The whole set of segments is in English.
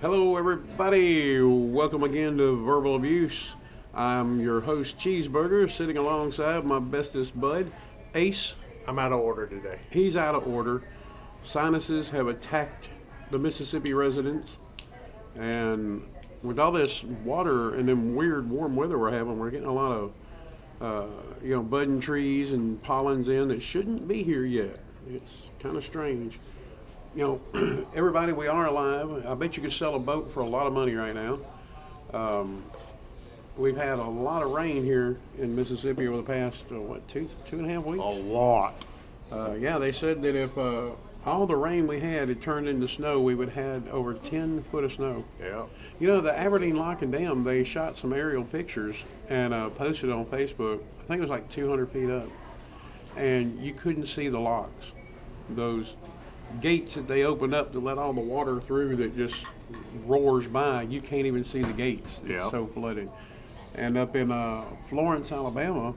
Hello, everybody. Welcome again to Verbal Abuse. I'm your host, Cheeseburger, sitting alongside my bestest bud, Ace. I'm out of order today. He's out of order. Sinuses have attacked the Mississippi residents, and with all this water and then weird warm weather we're having, we're getting a lot of uh, you know budding trees and pollens in that shouldn't be here yet. It's kind of strange. You know, everybody, we are alive. I bet you could sell a boat for a lot of money right now. Um, we've had a lot of rain here in Mississippi over the past uh, what two two and a half weeks. A lot. Uh, yeah, they said that if uh, all the rain we had had turned into snow, we would have had over 10 foot of snow. Yeah. You know, the Aberdeen Lock and Dam, they shot some aerial pictures and uh, posted on Facebook. I think it was like 200 feet up. And you couldn't see the locks. Those gates that they open up to let all the water through that just roars by, you can't even see the gates. It's Yeah. so flooded. And up in uh, Florence, Alabama,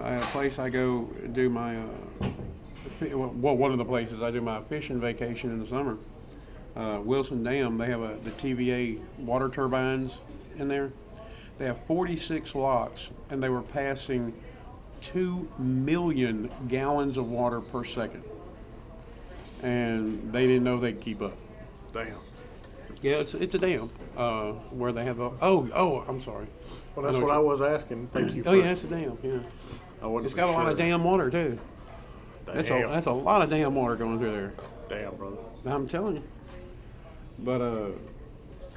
a place I go do my, uh, well, one of the places I do my fishing vacation in the summer. Uh, Wilson Dam, they have a, the TVA water turbines in there. They have 46 locks, and they were passing 2 million gallons of water per second. And they didn't know they'd keep up. Damn. Yeah, it's, it's a dam uh, where they have a. Oh, oh, I'm sorry. Well, that's I what I was asking. Thank you. Oh, yeah, it's a dam, yeah. I wasn't It's got a lot of sure. dam water, too. That's a, that's a lot of dam water going through there. Damn, brother. I'm telling you. But uh,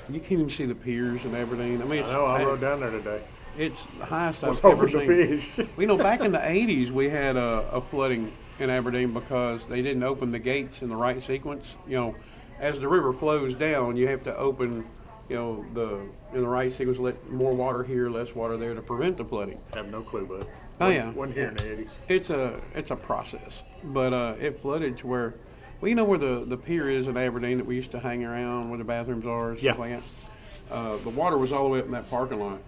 you can't even see the piers and everything. I mean, it's, I know. I rode down there today. it's the highest I've ever seen. fish. You know, back in the 80s, we had a, a flooding in Aberdeen because they didn't open the gates in the right sequence. You know, as the river flows down, you have to open, you know, the in the right sequence, let more water here, less water there to prevent the flooding. I have no clue, but Oh, yeah. Wasn't here in the 80s. It's a it's a process, but uh, it flooded to where, well, you know where the, the pier is in Aberdeen that we used to hang around where the bathrooms are, Yeah. like. Uh, the water was all the way up in that parking lot.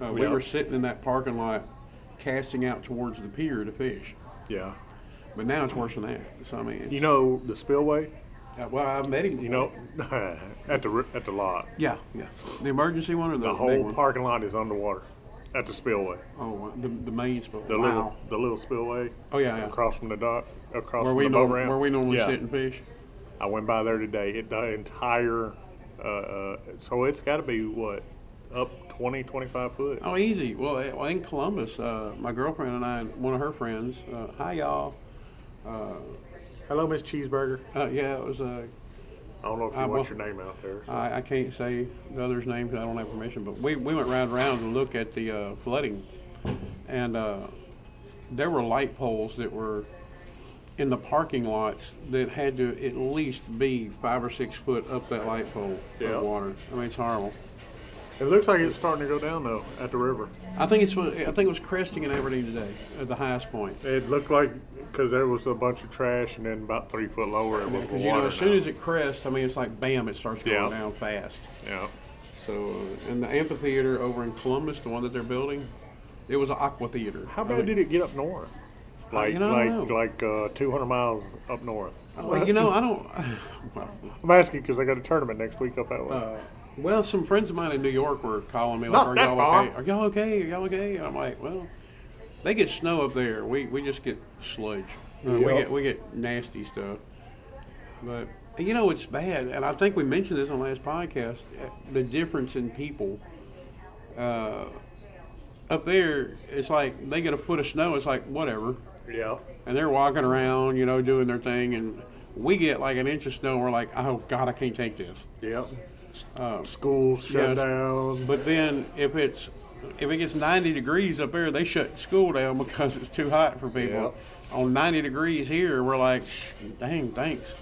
Uh, we Yeah. were sitting in that parking lot, casting out towards the pier to fish. Yeah. But now it's worse than that. So I mean, You know the spillway. uh, well, I've met him. You know, at the at the lot, yeah, yeah, the emergency one or the, the whole parking lot is underwater. At the spillway, Oh, uh, the the main spot. the wow. little the little spillway. Oh, yeah, yeah. Across from the dock, across where from we the boat ramp. where we normally yeah. sit and fish. I went by there today. It the entire, uh, uh, so it's got to be what, up 20, 25 foot. Oh, easy. Well, eh, in Columbus, uh, my girlfriend and I, and one of her friends, uh, hi y'all. Uh, Hello, Miss Cheeseburger. uh, yeah, it was. Uh, I don't know if you I want will- your name out there. I, I can't say the others' name because I don't have permission. But we, we went round around to look at the uh, flooding, and uh, there were light poles that were in the parking lots that had to at least be five or six foot up that light pole Yeah. of water. I mean, it's horrible. It looks like it's starting to go down though at the river. I think it's. I think it was cresting in Aberdeen today at the highest point. It looked like because there was a bunch of trash, and then about three foot lower it was the Because you know, as soon now. as it crests, I mean, it's like bam, it starts going Yeah. down fast. yeah, So, uh, and the amphitheater over in Columbus, the one that they're building, it was an aqua theater. how bad did it get up north? Like you know, I don't like know. like uh, 200 miles up north. Well, you know, I don't. Well, I'm asking because I got a tournament next week up that way. uh, well, some friends of mine in New York were calling me like, Not "Are that y'all far." okay? Are y'all okay? Are y'all okay?" And I'm like, "Well, they get snow up there. We we just get sludge. Uh, We get we get nasty stuff. But you know, it's bad, and I think we mentioned this on last podcast. uh, The difference in people. Uh, up there, it's like they get a foot of snow. It's like whatever. yeah, and they're walking around, you know, doing their thing, and we get like an inch of snow, and we're like, oh God, I can't take this. Yep. Uh, Schools shut down. but then if it's if it gets 90 degrees up there, they shut school down because it's too hot for people. On 90 degrees here, we're like, dang, thanks.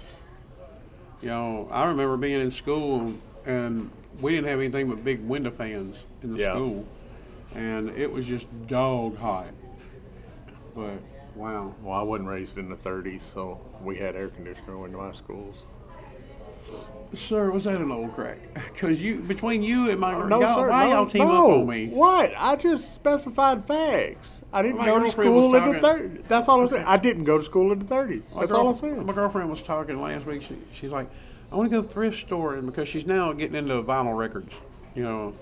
You know, I remember being in school and we didn't have anything but big window fans in the Yeah. school, and it was just dog hot. But wow. Well, I wasn't raised in the 30s, so we had air conditioner in my schools. Sir, was that an old crack? Because you, between you and my, No, y'all, sir. why no, y'all team no. up on me? What? I just specified facts. I didn't My go to school in the talking- 30s. That's all I said. I didn't go to school in the 30s. My That's girl- all I said. My girlfriend was talking last week. She, she's like, I want to go thrift store, and because she's now getting into vinyl records, you know.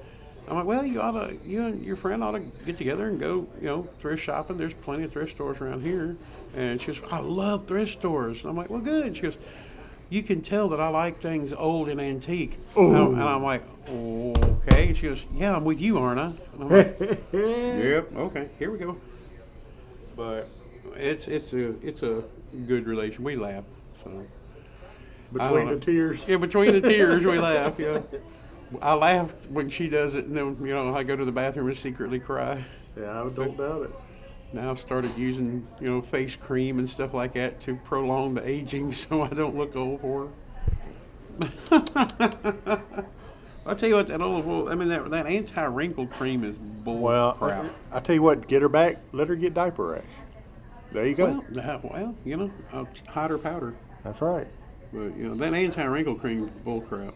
I'm like, well, you ought to, you and your friend ought to get together and go, you know, thrift shopping. There's plenty of thrift stores around here. And she goes, I love thrift stores. And I'm like, well, good. And she goes, you can tell that I like things old and antique. And I'm- and I'm like, okay. And she goes, yeah, I'm with you, aren't I? And I'm like, yep, okay, here we go. But it's it's a it's a good relation. We laugh. So Between the tears. yeah, between the tears we laugh. Yeah, I laugh when she does it, and then you know I go to the bathroom and secretly cry. Yeah, I don't doubt it. Now I've started using you know face cream and stuff like that to prolong the aging, so I don't look old for. I'll tell you what, that olive oil. I mean, that that anti wrinkle cream is bull Well, crap. I, I tell you what, get her back. Let her get diaper rash. There you go. Well, uh, well, you know, uh, hot or powder. That's right. But you know that anti-wrinkle cream bull crap.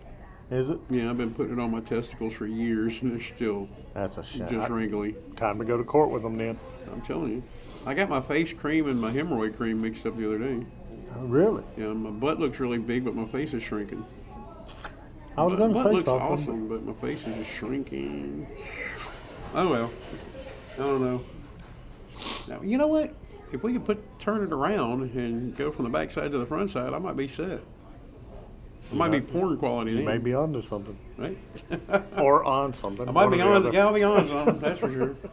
Is it? Yeah, I've been putting it on my testicles for years, and they're still That's a shame. just wrinkly. Time to go to court with them then. I'm telling you, I got my face cream and my hemorrhoid cream mixed up the other day. Oh, really? Yeah, my butt looks really big, but my face is shrinking. I was going to butt say looks something. awesome, but my face is just shrinking. Oh well, I don't know. Now, you know what? If we could put turn it around and go from the back side to the front side, I might be set. It might be might- porn quality. You then, may be onto something. right? Or on something. I might be on. Yeah, I'll be on something. That's for sure.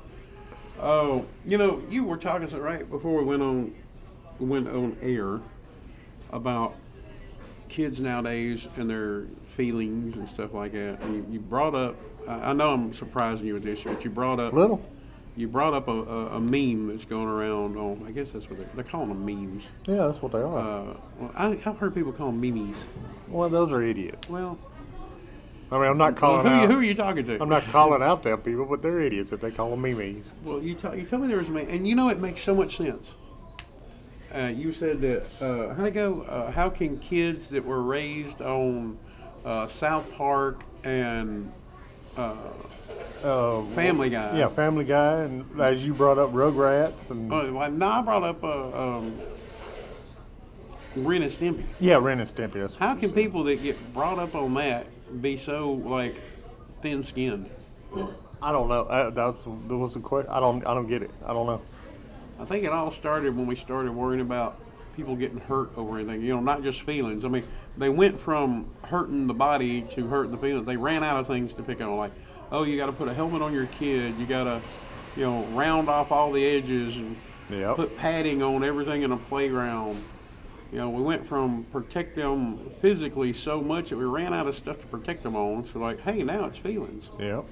Oh, you know, you were talking right before we went on, went on air about kids nowadays and their feelings and stuff like that. And you, you brought up. I I know I'm surprising you with this, but you brought up. Little. You brought up a, a, a meme that's going around on. I guess that's what they, they're calling them memes. Yeah, that's what they are. Uh, well, I, I've heard people call them memes. well, those are idiots. Well, I mean, I'm not calling who, you- out. who are you talking to? I'm not calling out them people, but they're idiots if they call them memes. Well, you tell you tell me there was a man, and you know it makes so much sense. Uh, you said that uh, how to go? Uh, how can kids that were raised on uh, South Park and uh, Uh, Family Guy? Yeah, Family Guy, and as you brought up, Rugrats, and Oh, well, no, I brought up uh, um, Ren and Stimpy. yeah, Ren and Stimpy. How can people that get brought up on that be so like thin-skinned? I don't know. Uh, that was that was the question. I don't. I don't get it. I don't know. I think it all started when we started worrying about people getting hurt over anything. You know, not just feelings. I mean, they went from hurting the body to hurting the feelings. They ran out of things to pick on, like, oh, you got to put a helmet on your kid. You got to, you know, round off all the edges and Yep. put padding on everything in a playground. You know, we went from protect them physically so much that we ran out of stuff to protect them on. So, like, hey, now it's feelings. Yeah.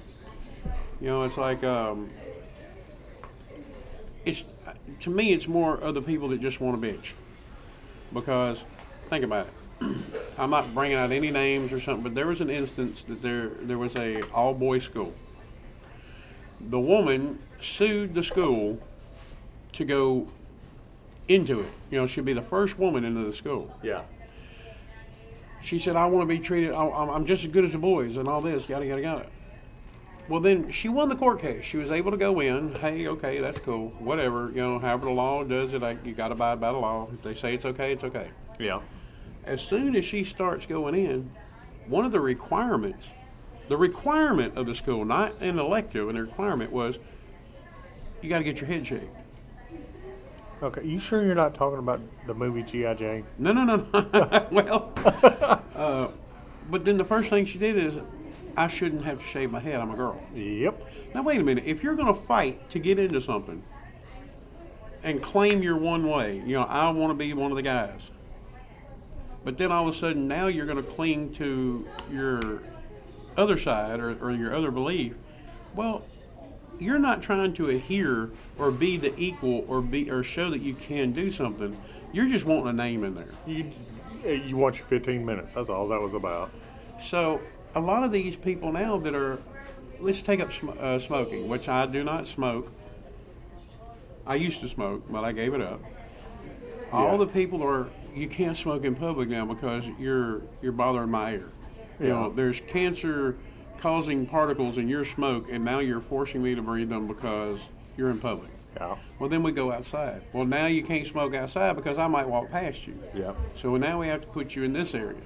You know, it's like um, it's to me, it's more of the people that just want to bitch. Because think about it. I'm not bringing out any names or something, but there was an instance that there there was a all boys school. The woman sued the school to go into it. You know, she'd be the first woman into the school. Yeah. She said, "I want to be treated. I- I'm just as good as the boys, and all this, yada yada yada." Well, then she won the court case. She was able to go in. Hey, okay, that's cool. Whatever, you know, however the law does it, I, you got to abide by the law. If they say it's okay, it's okay. Yeah. As soon as she starts going in, one of the requirements, the requirement of the school, not an elective, and the requirement was, you got to get your head shaved. Okay. You sure you're not talking about the movie G.I. Jane? No, no, no. no. well, uh, but then the first thing she did is, I shouldn't have to shave my head. I'm a girl. Yep. Now wait a minute. If you're going to fight to get into something and claim you're one way, you know, I want to be one of the guys. But then all of a sudden now you're going to cling to your other side or, or your other belief. Well, you're not trying to adhere or be the equal or be or show that you can do something. You're just wanting a name in there. You you want your 15 minutes. That's all that was about. So a lot of these people now that are, let's take up sm- uh, smoking, which I do not smoke. I used to smoke, but I gave it up. All the people are you can't smoke in public now because you're you're bothering my ear. You Yeah. know, there's cancer causing particles in your smoke, and now you're forcing me to breathe them because you're in public. Yeah. Well, then we go outside. Well, now you can't smoke outside because I might walk past you. Yeah. So now we have to put you in this area.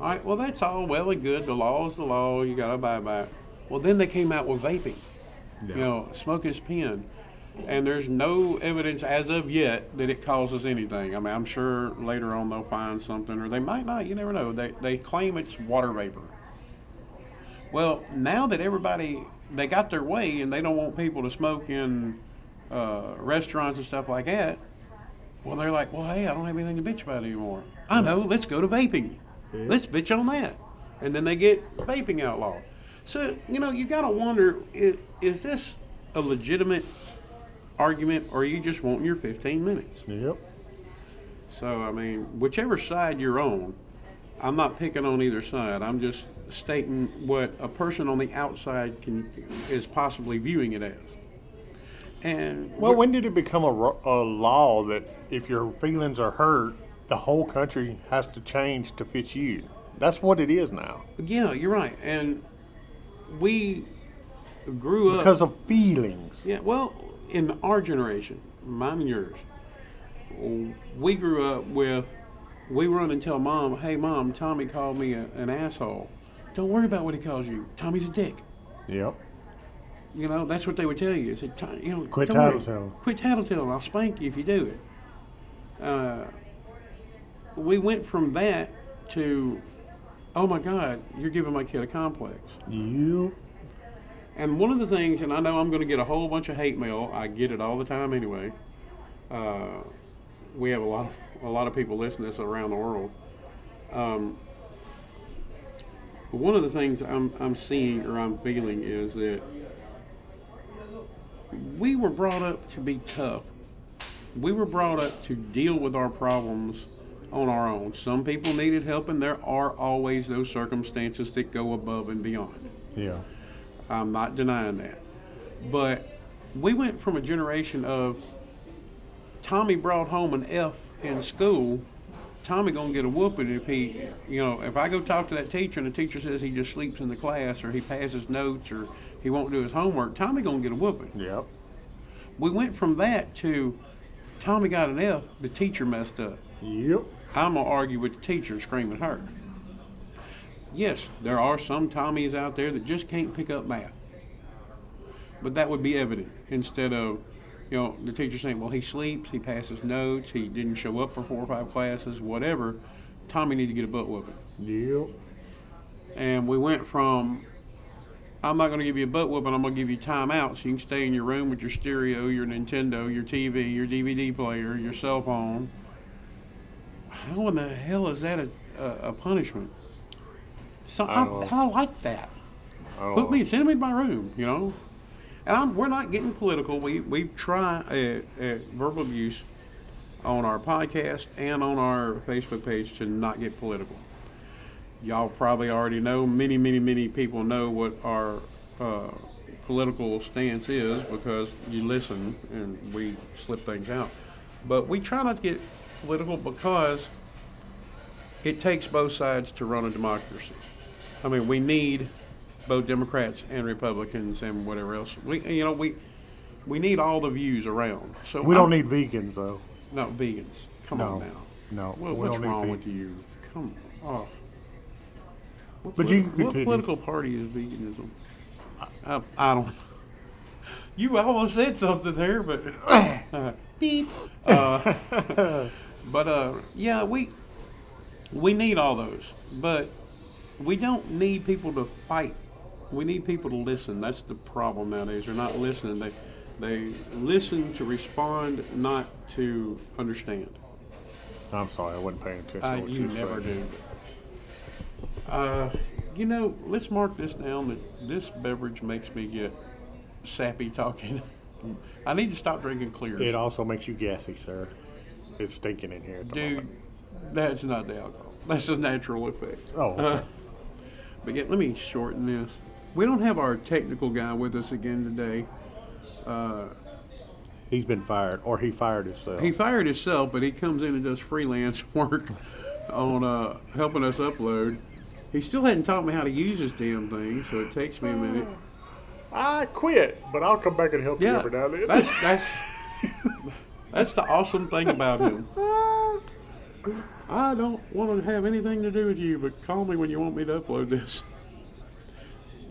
All right, well, that's all well and good. The law is the law. You got to abide by it. Well, then they came out with vaping. Yeah. You know, smoke is pen. And there's no evidence as of yet that it causes anything. I mean, I'm sure later on they'll find something, or they might not. You never know. They, they claim it's water vapor. Well, now that everybody they got their way and they don't want people to smoke in uh, restaurants and stuff like that, well, they're like, well, hey, I don't have anything to bitch about anymore. I know. Let's go to vaping. Yeah. Let's bitch on that, and then they get vaping outlawed. So you know, you got to wonder: is, is this a legitimate argument, or are you just wanting your 15 minutes? Yep. So, I mean, whichever side you're on, I'm not picking on either side. I'm just stating what a person on the outside can is possibly viewing it as. And Well, when did it become a, a law that if your feelings are hurt, the whole country has to change to fit you? That's what it is now. yeah, you're right. And we grew up Because of feelings. Yeah, well, in our generation, mine and yours, we grew up with, we run and tell mom, hey, mom, Tommy called me a, an asshole. Don't worry about what he calls you. Tommy's a dick. Yep. You know, that's what they would tell you. They said, "Tom- you know, Quit tattletelling." Quit tattletelling. I'll spank you if you do it. Uh, we went from that to, oh my God, you're giving my kid a complex. You. And one of the things, and I know I'm going to get a whole bunch of hate mail. I get it all the time anyway. Uh, we have a lot of a lot of people listening to this around the world. Um, one of the things I'm I'm seeing or I'm feeling is that we were brought up to be tough. We were brought up to deal with our problems on our own. Some people needed help, and there are always those circumstances that go above and beyond. Yeah. I'm not denying that. But we went from a generation of Tommy brought home an F in school. Tommy gonna get a whooping if he, you know, if I go talk to that teacher and the teacher says he just sleeps in the class or he passes notes or he won't do his homework, Tommy gonna get a whooping. Yep. We went from that to Tommy got an F, the teacher messed up. Yep. I'm gonna argue with the teacher, scream at her. Yes, there are some Tommies out there that just can't pick up math, but that would be evident instead of, you know, the teacher's saying, "Well, he sleeps, he passes notes, he didn't show up for four or five classes, whatever." Tommy need to get a butt whooping, Yep. and we went from. I'm not going to give you a butt whooping. I'm going to give you time out so you can stay in your room with your stereo, your Nintendo, your TV, your DVD player, your cell phone. How in the hell is that a, a, a punishment? So I I, I, like that. Oh, Put me, send me to my room, you know. And I'm, we're not getting political. We we try at, at verbal abuse on our podcast and on our Facebook page to not get political. Y'all probably already know. Many, many, many people know what our uh, political stance is because you listen and we slip things out. But we try not to get political because it takes both sides to run a democracy. I mean, we need both Democrats and Republicans and whatever else. We, you know, we we need all the views around. So We don't need vegans though. no vegans. Come No. on now. No. What, we what's don't wrong with you? Come on. What But you politi- can What political party is veganism? I, I don't. You almost said something there, but uh, beep. Uh, but uh, yeah, we we need all those, but we don't need people to fight. We need people to listen. That's the problem nowadays. They're not listening. They they listen to respond, not to understand. I'm sorry, I wasn't paying attention. Uh, to what you were never do. Uh, you know, let's mark this down that this beverage makes me get sappy talking. I need to stop drinking clears. It also makes you gassy, sir. It's stinking in here. Dude, moment. that's not the alcohol. That's a natural effect. Oh, okay. Uh, but yeah, let me shorten this. We don't have our technical guy with us again today. Uh, He's been fired, or he fired himself. He fired himself, but he comes in and does freelance work on uh, helping us upload. He still hadn't taught me how to use this damn thing, so it takes me a minute. I quit, but I'll come back and help you every now and then. that's that's that's the awesome thing about him. I don't want to have anything to do with you, but call me when you want me to upload this.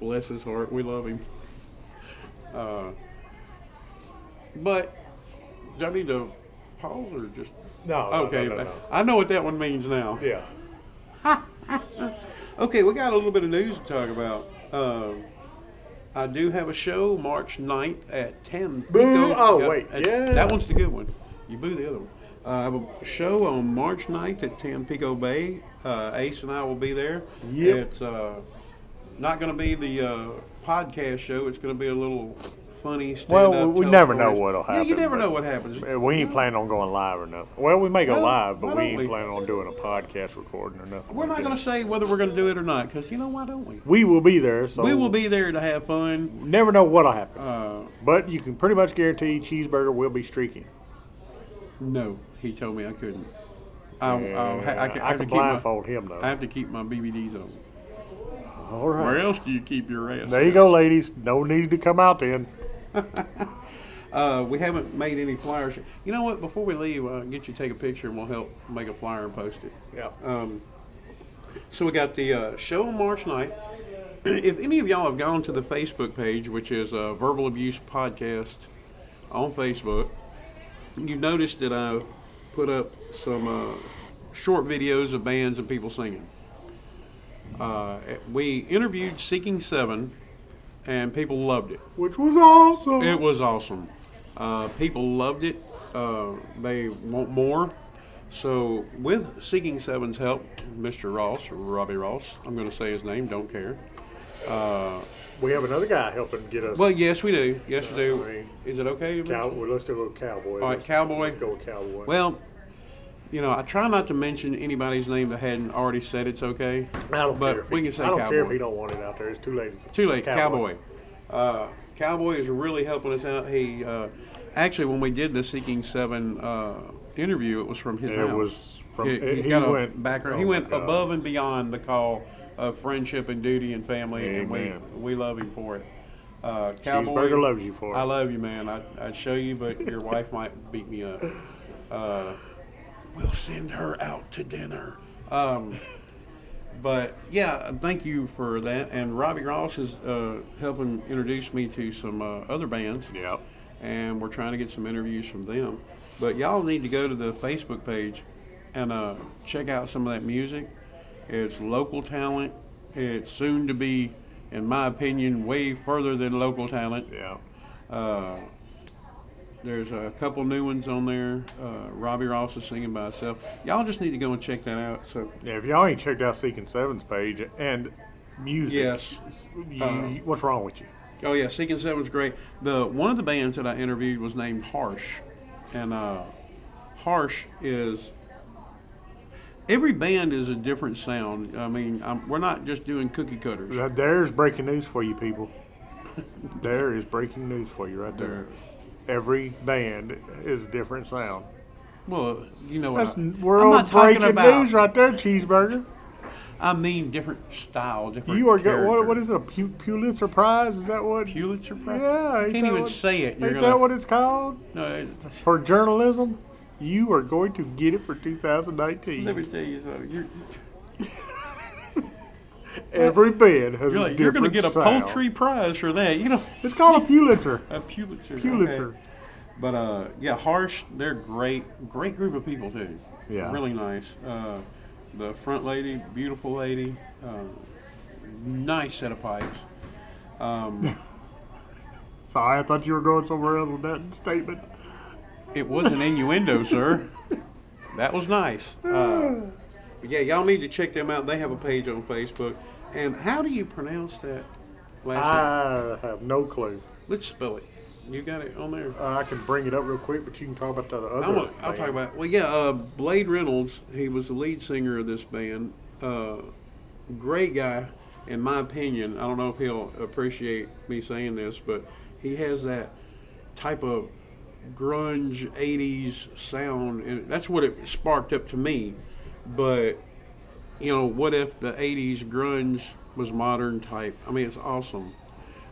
Bless his heart, we love him. Uh, but do I need to pause or just? no, no, Okay, no, no. I know what that one means now. Yeah. Okay, we got a little bit of news to talk about. Um, I do have a show March 9th at 10. Boo! Pico- Oh, wait, at- yeah. That one's the good one. You boo the other one. Uh, I have a show on March 9th at Tampico Bay. Uh, Ace and I will be there. Yep. It's uh, not going to be the uh, podcast show. It's going to be a little funny stand Well, we never know what'll happen. Yeah, you never know what happens. We ain't planning on going live or nothing. Well, we may go No, live, but we ain't we? planning on doing a podcast recording or nothing. We're like not going to say whether we're going to do it or not because you know why don't we? We will be there, so We will be there to have fun. Never know what'll happen, Uh, but you can pretty much guarantee Cheeseburger will be streaking. No, he told me I couldn't. I'll, I'll, I, I, can, I can to keep my, blindfold him though. I have to keep my BVDs on. All Where else do you keep your ass? There you go, ladies. No need to come out then. Uh, we haven't made any flyers. You know what? Before we leave, I'll get you to take a picture and we'll help make a flyer and post it. Yeah. Um, so we got the uh, show on March 9th. if any of y'all have gone to the Facebook page, which is uh, Verbal Abuse Podcast on Facebook, you've noticed that I put up some uh, short videos of bands and people singing. Uh, we interviewed Seeking Seven, and people loved it. Which was awesome. It was awesome. Uh, people loved it. Uh, they want more. So, with Seeking Seven's help, Mr. Ross, Robbie Ross, I'm going to say his name, don't care. Uh, we have another guy helping get us. well, yes, we do. Yes, we do. I mean, Is it okay? to cow, well, let's do a cowboy. All right, Let's- Cowboy. Let's go with cowboy. Well, you know, I try not to mention anybody's name that hadn't already said it's okay. I don't but care. If we he, can say I don't cowboy. care if he don't want it out there. It's too late. It's Too late, cowboy. Cowboy. Uh, Cowboy is really helping us out. He uh, actually, when we did the Seeking Seven uh, interview, it was from his It house. was from. He, he has got a went, background. oh he went above and beyond the call of friendship and duty and family, Amen. and we we love him for it. Uh, Cowboy, Cheeseburger loves you for it. I love you, man. I, I'd show you, but your wife might beat me up. Uh, we'll send her out to dinner. Um, but yeah, thank you for that. And Robbie Ross is uh, helping introduce me to some uh, other bands, Yep. and we're trying to get some interviews from them. But y'all need to go to the Facebook page and uh, check out some of that music. It's local talent. It's soon to be, in my opinion, way further than local talent. Yeah. There's a couple new ones on there. Uh, Robbie Ross is singing by himself. Y'all just need to go and check that out. So Yeah. If y'all ain't checked out Seeking Seven's page and music, Yes. you, Uh, what's wrong with you? Oh yeah, Seeking Seven's great. The one of the bands that I interviewed was named Harsh, and uh, Harsh is every band is a different sound. I mean, i we're not just doing cookie cutters. There's breaking news for you, people. there is breaking news for you right there. There. Every band is a different sound. Well, you know what? That's world breaking about. news right there, cheeseburger. I mean different style, different. You are go- what, what is it, a Pu- Pulitzer Prize? Is that what? Pulitzer Prize? Yeah, you can't even what- say it. You're Ain't gonna, that what it's called? No, it's- For journalism, you are going to get it for 2019. let me tell you something. You're, Every band has you're, a like, you're gonna get a sound. poultry prize for that. You know, It's called a Pulitzer. a Pulitzer. okay. Pulitzer. But uh, yeah, Harsh, they're great, great group of people too. Yeah. really nice. Uh, the front lady, beautiful lady, uh, nice set of pipes. Um, Sorry, I thought you were going somewhere else with that statement. it was an innuendo, sir. That was nice. Uh, but yeah, y'all need to check them out. They have a page on Facebook. And how do you pronounce that last name? I have no clue. Let's spell it. You got it on there. Uh, I can bring it up real quick, but you can talk about the other. I'm gonna, I'll talk about. Well, yeah, uh, Blade Reynolds. He was the lead singer of this band. Uh, great guy, in my opinion. I don't know if he'll appreciate me saying this, but he has that type of grunge 80s sound and that's what it sparked up to me but you know what if the 80s grunge was modern type i mean it's awesome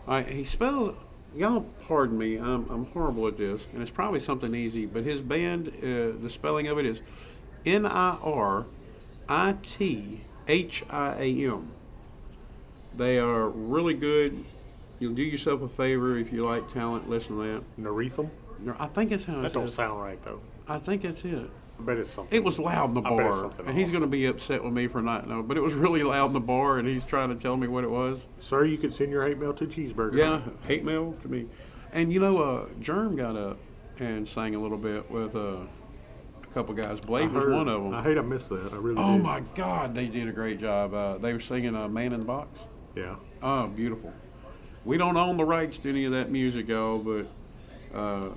I, he spelled y'all pardon me I'm, I'm horrible at this and it's probably something easy but his band uh, the spelling of it is n-i-r-i-t-h-i-a-m they are really good you'll do yourself a favor if you like talent listen to that Naretham? I think it's how it That don't sound right though. I think that's it. I bet it's something. It was loud in the I bet it's bar, something and he's going to be upset with me for not knowing. But it was really loud in the bar, and he's trying to tell me what it was. Sir, you could send your hate mail to Cheeseburger. Yeah, hate mail to me. And you know, uh, Germ got up and sang a little bit with uh, a couple guys. Blade was one of them. I hate I missed that. I really oh do. my God, they did a great job. Uh, they were singing uh, "Man in the Box." Yeah. Oh, beautiful. We don't own the rights to any of that music, y'all, but uh,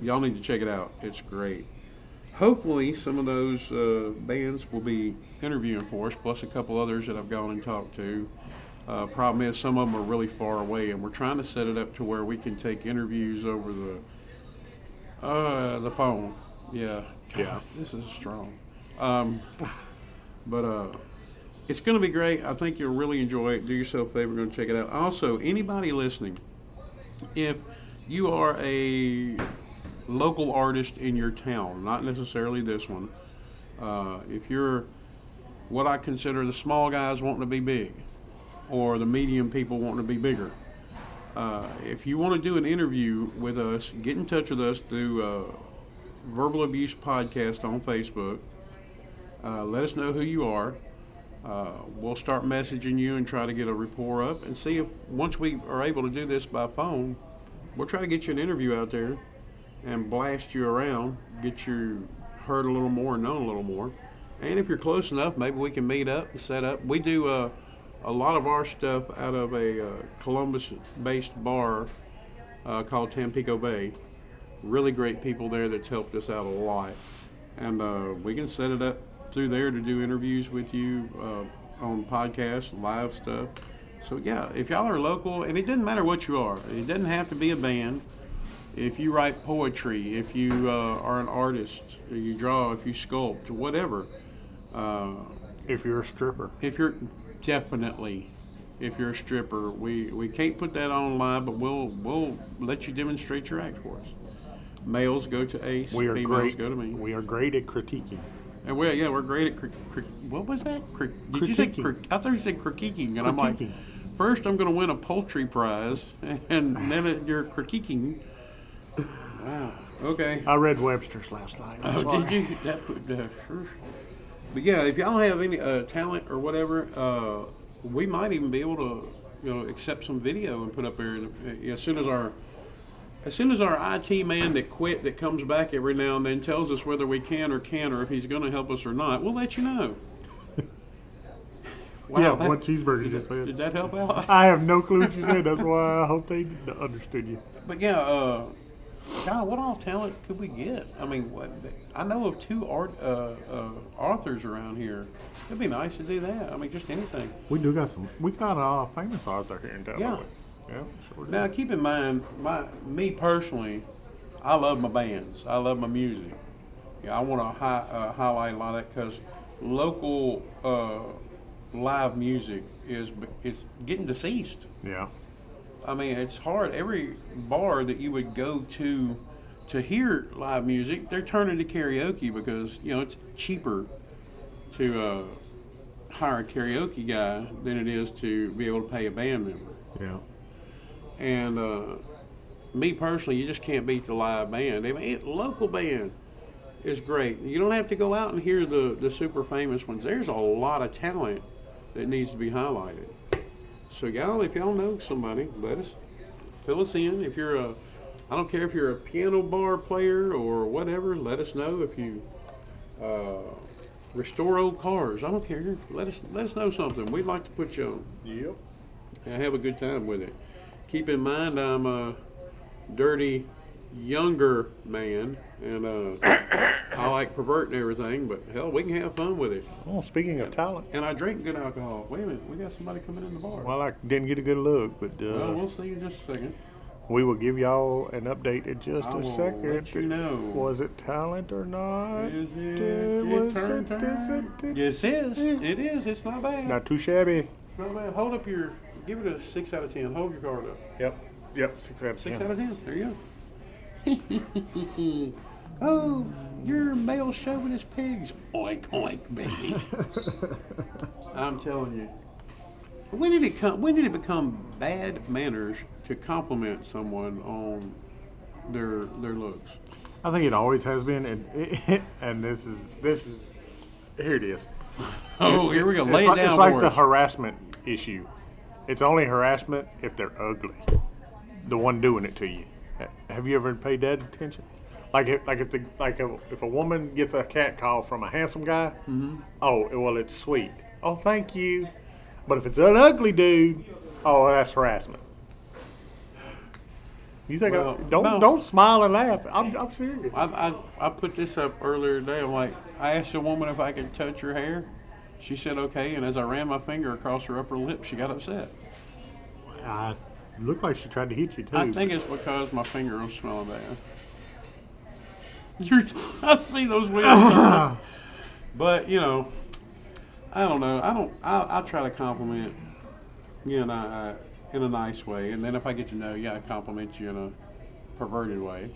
y'all need to check it out. It's great. Hopefully, some of those uh, bands will be interviewing for us, plus a couple others that I've gone and talked to. Uh, problem is, some of them are really far away, and we're trying to set it up to where we can take interviews over the uh, the phone. Yeah. Yeah. This is strong. Um, but uh, it's going to be great. I think you'll really enjoy it. Do yourself a favor, go and check it out. Also, anybody listening, if you are a local artist in your town, not necessarily this one, uh, if you're what I consider the small guys wanting to be big, or the medium people wanting to be bigger, uh, if you want to do an interview with us, get in touch with us through uh, Verbal Abuse Podcast on Facebook. Uh, let us know who you are. Uh, we'll start messaging you and try to get a rapport up and see if once we are able to do this by phone, we'll try to get you an interview out there and blast you around, get you heard a little more known a little more. And if you're close enough, maybe we can meet up and set up. We do uh, a lot of our stuff out of a uh, Columbus-based bar uh, called Tampico Bay. Really great people there that's helped us out a lot, and uh, we can set it up through there to do interviews with you uh, on podcasts, live stuff. So yeah, if y'all are local, and it doesn't matter what you are, it doesn't have to be a band. If you write poetry, if you uh, are an artist, you draw, if you sculpt, whatever. Uh, If you're a stripper. if you're definitely, if you're a stripper, we, we can't put that on live, but we'll we'll let you demonstrate your act for us. Males go to Ace, We are females great. go to me. We are great at critiquing. And we yeah, we're great at cri- cri- what was that? Cri- did you say Critiquing. cri- I thought you said critiquing, and I'm like, first I'm going to win a poultry prize, and then it, you're critiquing. Wow. Okay. I read Webster's last night. I'm Oh, sorry. did you? That put uh, sure. But yeah, if y'all have any uh, talent or whatever, uh, we might even be able to, you know, accept some video and put up there. And, uh, as soon as our, as soon as our IT man that quit that comes back every now and then tells us whether we can or can't or if he's going to help us or not, we'll let you know. Wow, yeah, that- what cheeseburger you did, just said. did that help out? I have no clue what you said. That's why I hope they understood you. But yeah, uh, God, what all talent could we get? I mean, what, I know of two art uh, uh, authors around here. It'd be nice to do that. I mean, just anything. We do got some. We got a famous author here in town. Yeah. Yeah. Sure. Now, keep in mind, my me personally, I love my bands. I love my music. Yeah, I want to hi, uh, highlight a lot of that because local uh, live music is is getting deceased. Yeah. I mean, it's hard. Every bar that you would go to to hear live music, they're turning to karaoke because you know it's cheaper to uh, hire a karaoke guy than it is to be able to pay a band member. Yeah. And uh, me personally, you just can't beat the live band. I mean, it, local band is great. You don't have to go out and hear the the super famous ones. There's a lot of talent that needs to be highlighted. So y'all, if y'all know somebody, let us fill us in. If you're a, I don't care if you're a piano bar player or whatever. Let us know if you uh, restore old cars. I don't care. Let us let us know something. We'd like to put you on Yep. and have a good time with it. Keep in mind, I'm a dirty younger man, and uh, I like perverting everything. But hell, we can have fun with it. Oh, speaking of talent, And I drink good alcohol. Wait a minute, we got somebody coming in the bar. well, I didn't get a good look, but uh, well, we'll see in just a second. We will give y'all an update in just I a second. let you know. Was it talent or not? Is it? Uh, it was turn, it- turn? is it- Yes, it is. It is. It's not bad. Not too shabby. Not bad. Hold up your. Give it a six out of ten. Hold your card up. Yep. Yep. Six out of Six ten. out of ten. There you go. oh, you're male chauvinist pigs. Oink oink, baby. I'm telling you. When did it come? When did it become bad manners to compliment someone on their their looks? I think it always has been, and and this is this is here it is. Oh, here we go. Lay it's it like, down It's like the us. harassment issue. It's only harassment if they're ugly. The one doing it to you. Have you ever paid that attention? Like if, like if the like a, if a woman gets a cat call from a handsome guy, Mm-hmm. oh well, it's sweet. Oh, thank you. But if it's an ugly dude, oh, that's harassment. You think Well, I, don't no. don't smile and laugh? I'm, I'm serious. I, I, I put this up earlier today. I'm like, I asked a woman if I could touch her hair. She said okay, and as I ran my finger across her upper lip, she got upset. I looked like she tried to hit you too. I think it's because my finger was smelling bad. You're, I see those wheels. but you know, I don't know. I don't. I, I try to compliment you know I, uh, in a nice way, and then if I get to know you, I compliment you in a perverted way.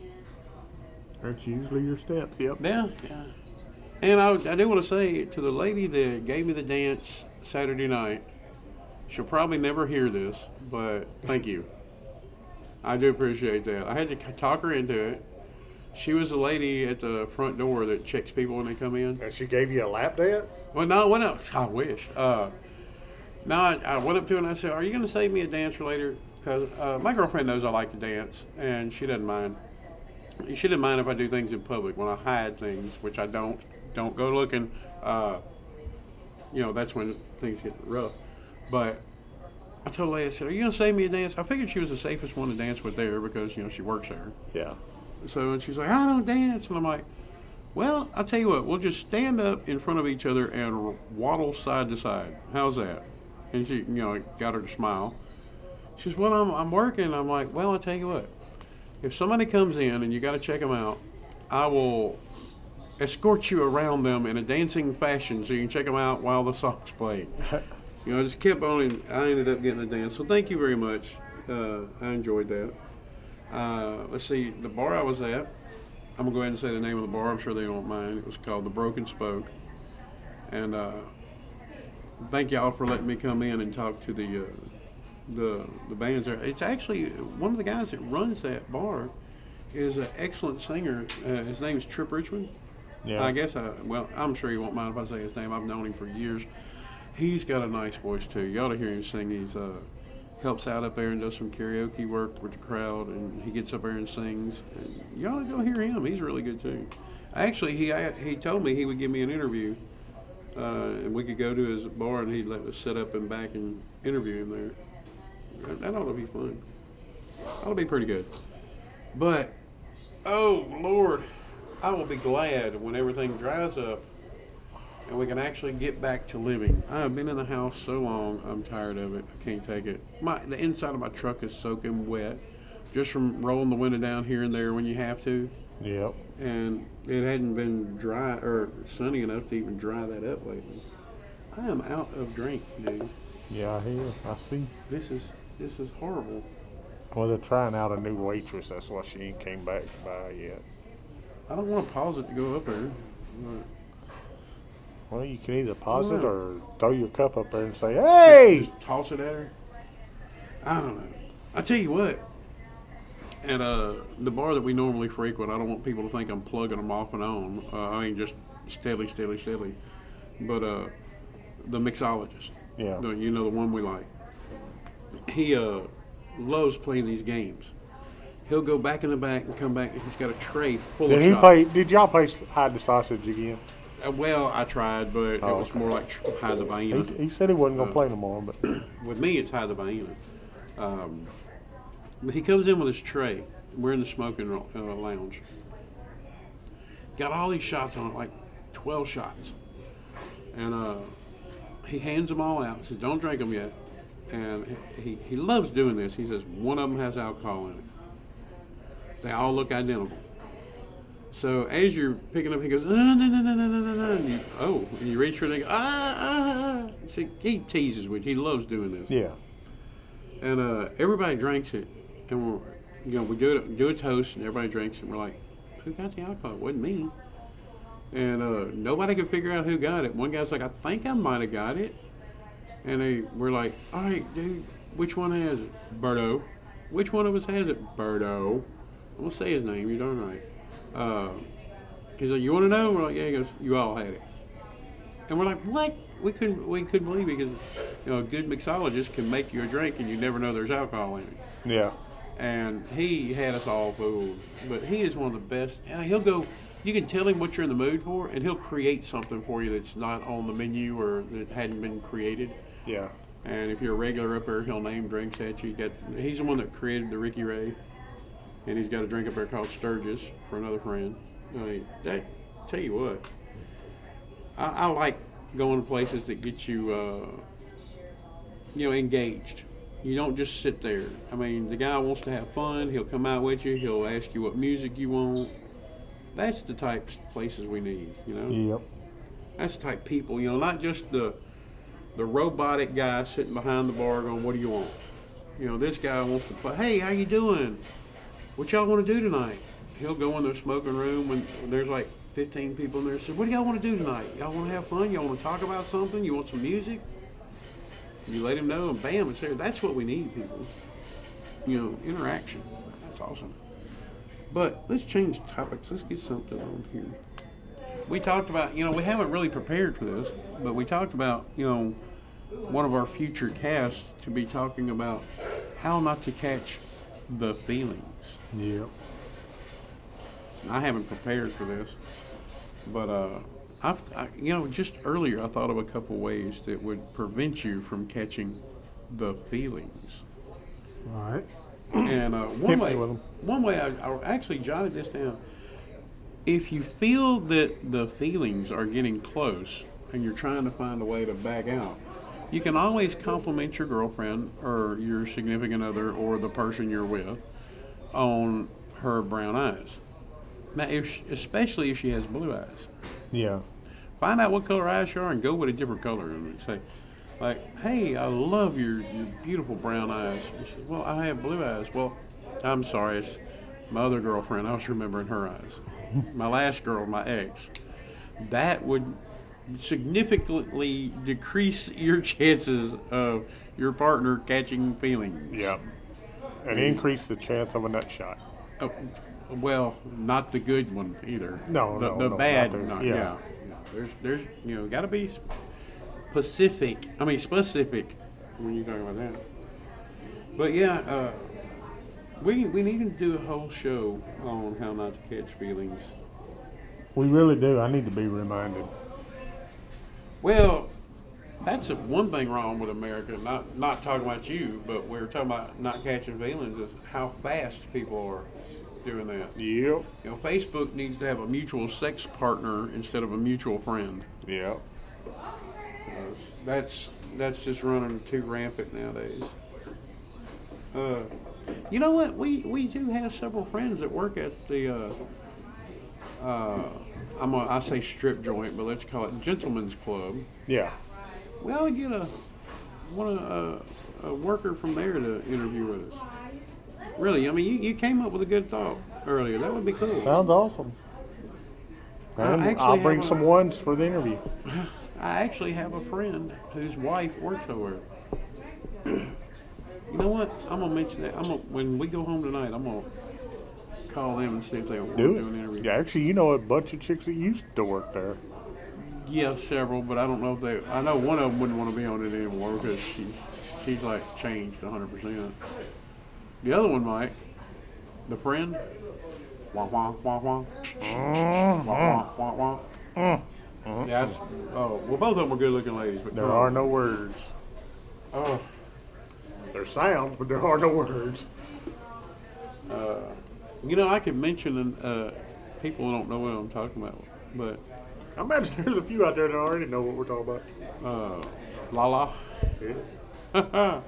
That's usually your steps. Yep. Yeah, yeah. And I, I do want to say to the lady that gave me the dance Saturday night, she'll probably never hear this, but thank you. I do appreciate that. I had to talk her into it. She was the lady at the front door that checks people when they come in. And she gave you a lap dance? Well, no, what else? I wish. Uh, no, I, I went up to her and I said, "Are you going to save me a dancer later?" Because uh, my girlfriend knows I like to dance, and she doesn't mind. She didn't mind if I do things in public when I hide things, which I don't. Don't go looking. Uh, you know, that's when things get rough. But I told the lady, I said, "Are you going to save me a dance?" I figured she was the safest one to dance with there because you know she works there. Yeah. So and she's like, I don't dance, and I'm like, well, I'll tell you what, we'll just stand up in front of each other and waddle side to side. How's that? And she, you know, got her to smile. She says, well, I'm, I'm working. I'm like, well, I'll tell you what, if somebody comes in and you got to check them out, I will escort you around them in a dancing fashion so you can check them out while the song's playing. You know, I just kept on, and I ended up getting a dance. So thank you very much. Uh, I enjoyed that. Uh, let's see, the bar I was at, I'm gonna go ahead and say the name of the bar. I'm sure they don't mind. It was called the Broken Spoke, and uh, thank y'all for letting me come in and talk to the uh, the the bands there. It's actually one of the guys that runs that bar is an excellent singer. Uh, his name is Trip Richmond. Yeah. I guess I well, I'm sure he won't mind if I say his name. I've known him for years. He's got a nice voice too. You ought to hear him sing. He's uh, helps out up there and does some karaoke work with the crowd, and he gets up there and sings. And you ought to go hear him. He's really good too. Actually, he he told me he would give me an interview, uh, and we could go to his bar, and he'd let us sit up and back and interview him there. That ought to be fun. That'll be pretty good. But oh Lord, I will be glad when everything dries up and we can actually get back to living. I have been in the house so long, I'm tired of it. I can't take it. My the inside of my truck is soaking wet just from rolling the window down here and there when you have to. Yep. And it hadn't been dry or sunny enough to even dry that up lately. I am out of drink, dude. Yeah, I hear. I see. This is this is horrible. Well, they're trying out a new waitress. That's why she ain't came back by yet. I don't want to pause it to go up there. but Well, you can either pause it or throw your cup up there and say, "Hey." Just toss it at her. I don't know. I tell you what. At uh, the bar that we normally frequent, I don't want people to think I'm plugging them off and on. Uh, I mean, just steadily, steadily, steadily. But uh, the mixologist, Yeah. the, you know, the one we like, he uh, loves playing these games. He'll go back in the back and come back, and he's got a tray full Did of he shots. play? Did y'all play hide the sausage again? Uh, well, I tried, but it Oh, was okay. more like hide the He, vein. he said he wasn't gonna Uh, play no more, but With me, it's high the Vienna. Um, but he comes in with his tray. We're in the smoking uh, lounge. Got all these shots on it, like 12 shots. And uh, he hands them all out. Says, "Don't drink them yet." And he, he loves doing this. He says one of them has alcohol in it. They all look identical. So as you're picking up, he goes, ah, no, no, no, no, no, no, and you, oh, and you reach for it, and go, ah, ah, ah. Like, he teases with, he loves doing this. Yeah. And uh, everybody drinks it, and we're, you know, we do, it, do a toast, and everybody drinks it, and we're like, who got the alcohol? It wasn't me. And uh, nobody could figure out who got it. One guy's like, I think I might have got it. And they were like, all right, dude, which one has it? Birdo. Which one of us has it? Birdo. I'm going to say his name, you're darn right. Uh, he's like, you want to know? We're like, yeah. He goes, you all had it. And we're like, what? We couldn't, we couldn't believe it because, you know, a good mixologist can make you a drink and you never know there's alcohol in it. Yeah. And he had us all fooled. But he is one of the best. He'll go, you can tell him what you're in the mood for, and he'll create something for you that's not on the menu or that hadn't been created. Yeah. And if you're a regular up there, he'll name drinks at you. Get he's the one that created the Ricky Ray, and he's got a drink up there called Sturgis for another friend. I mean, that tell you what, I, I like going to places that get you, uh, you know, engaged. You don't just sit there. I mean, the guy wants to have fun. He'll come out with you. He'll ask you what music you want. That's the type of places we need. You know Yep. that's the type of people, you know, not just the the robotic guy sitting behind the bar going, "What do you want?" You know, this guy wants to play. Hey, how you doing? What y'all want to do tonight? He'll go in their smoking room when there's like 15 people in there. Says, "What do y'all want to do tonight? Y'all want to have fun? Y'all want to talk about something? You want some music?" You let him know, and bam, it's there. That's what we need, people. You know, interaction. That's awesome. But let's change topics. Let's get something on here we talked about, you know, we haven't really prepared for this, but we talked about, you know, one of our future casts to be talking about how not to catch the feelings. Yep. I haven't prepared for this, but uh, I've, I, you know, just earlier I thought of a couple ways that would prevent you from catching the feelings. All right. And uh, one way, one way I, I actually jotted this down. If you feel that the feelings are getting close and you're trying to find a way to back out, you can always compliment your girlfriend or your significant other or the person you're with on her brown eyes. Now, if she, especially if she has blue eyes, Yeah. find out what color eyes you are and go with a different color and say, like, hey, I love your, your beautiful brown eyes. And she says, well, I have blue eyes. Well, I'm sorry, it's my other girlfriend. I was remembering her eyes. my last girl, my ex. That would significantly decrease your chances of your partner catching feelings. Yep. And increase the chance of a nut shot. Oh, well, not the good one either. No, the, no, the no, bad. not the- not- yeah. yeah. There's, there's, you know, got to be specific. I mean, specific when you talk about that. But yeah, uh, we we need to do a whole show on how not to catch feelings. We really do. I need to be reminded. Well, that's one thing wrong with America. Not not talking about you, but we're talking about not catching feelings. Is how fast people are doing that. Yep. You know, Facebook needs to have a mutual sex partner instead of a mutual friend. Yep. Uh, that's that's just running too rampant nowadays. Uh, you know what? We we do have several friends that work at the. Uh, uh, I'm a, I say strip joint, but let's call it gentlemen's club. Yeah. We ought to get a one a, a worker from there to interview with us. Really, I mean, you, you came up with a good thought earlier. That would be cool. Sounds awesome. I And actually I'll bring a- some ones for the interview. I actually have a friend whose wife works over. there. You know what? I'm gonna mention that. I'm gonna, when we go home tonight. I'm gonna call them and see if they want to Do do an interview. Yeah, actually, you know a bunch of chicks that used to work there. Yeah, several, but I don't know if they. I know one of them wouldn't want to be on it anymore because she, she's like changed 100. percent The other one might. The friend. Wah wah wah wah. Wah wah wah wah. Yeah, that's, oh well, both of them are good-looking ladies, but There are no words. Oh, There's sounds, but there are no words. Uh, you know, I could mention an uh, people don't know what I'm talking about, but I imagine there's a few out there that already know what we're talking about. uh, Lala. Yeah. I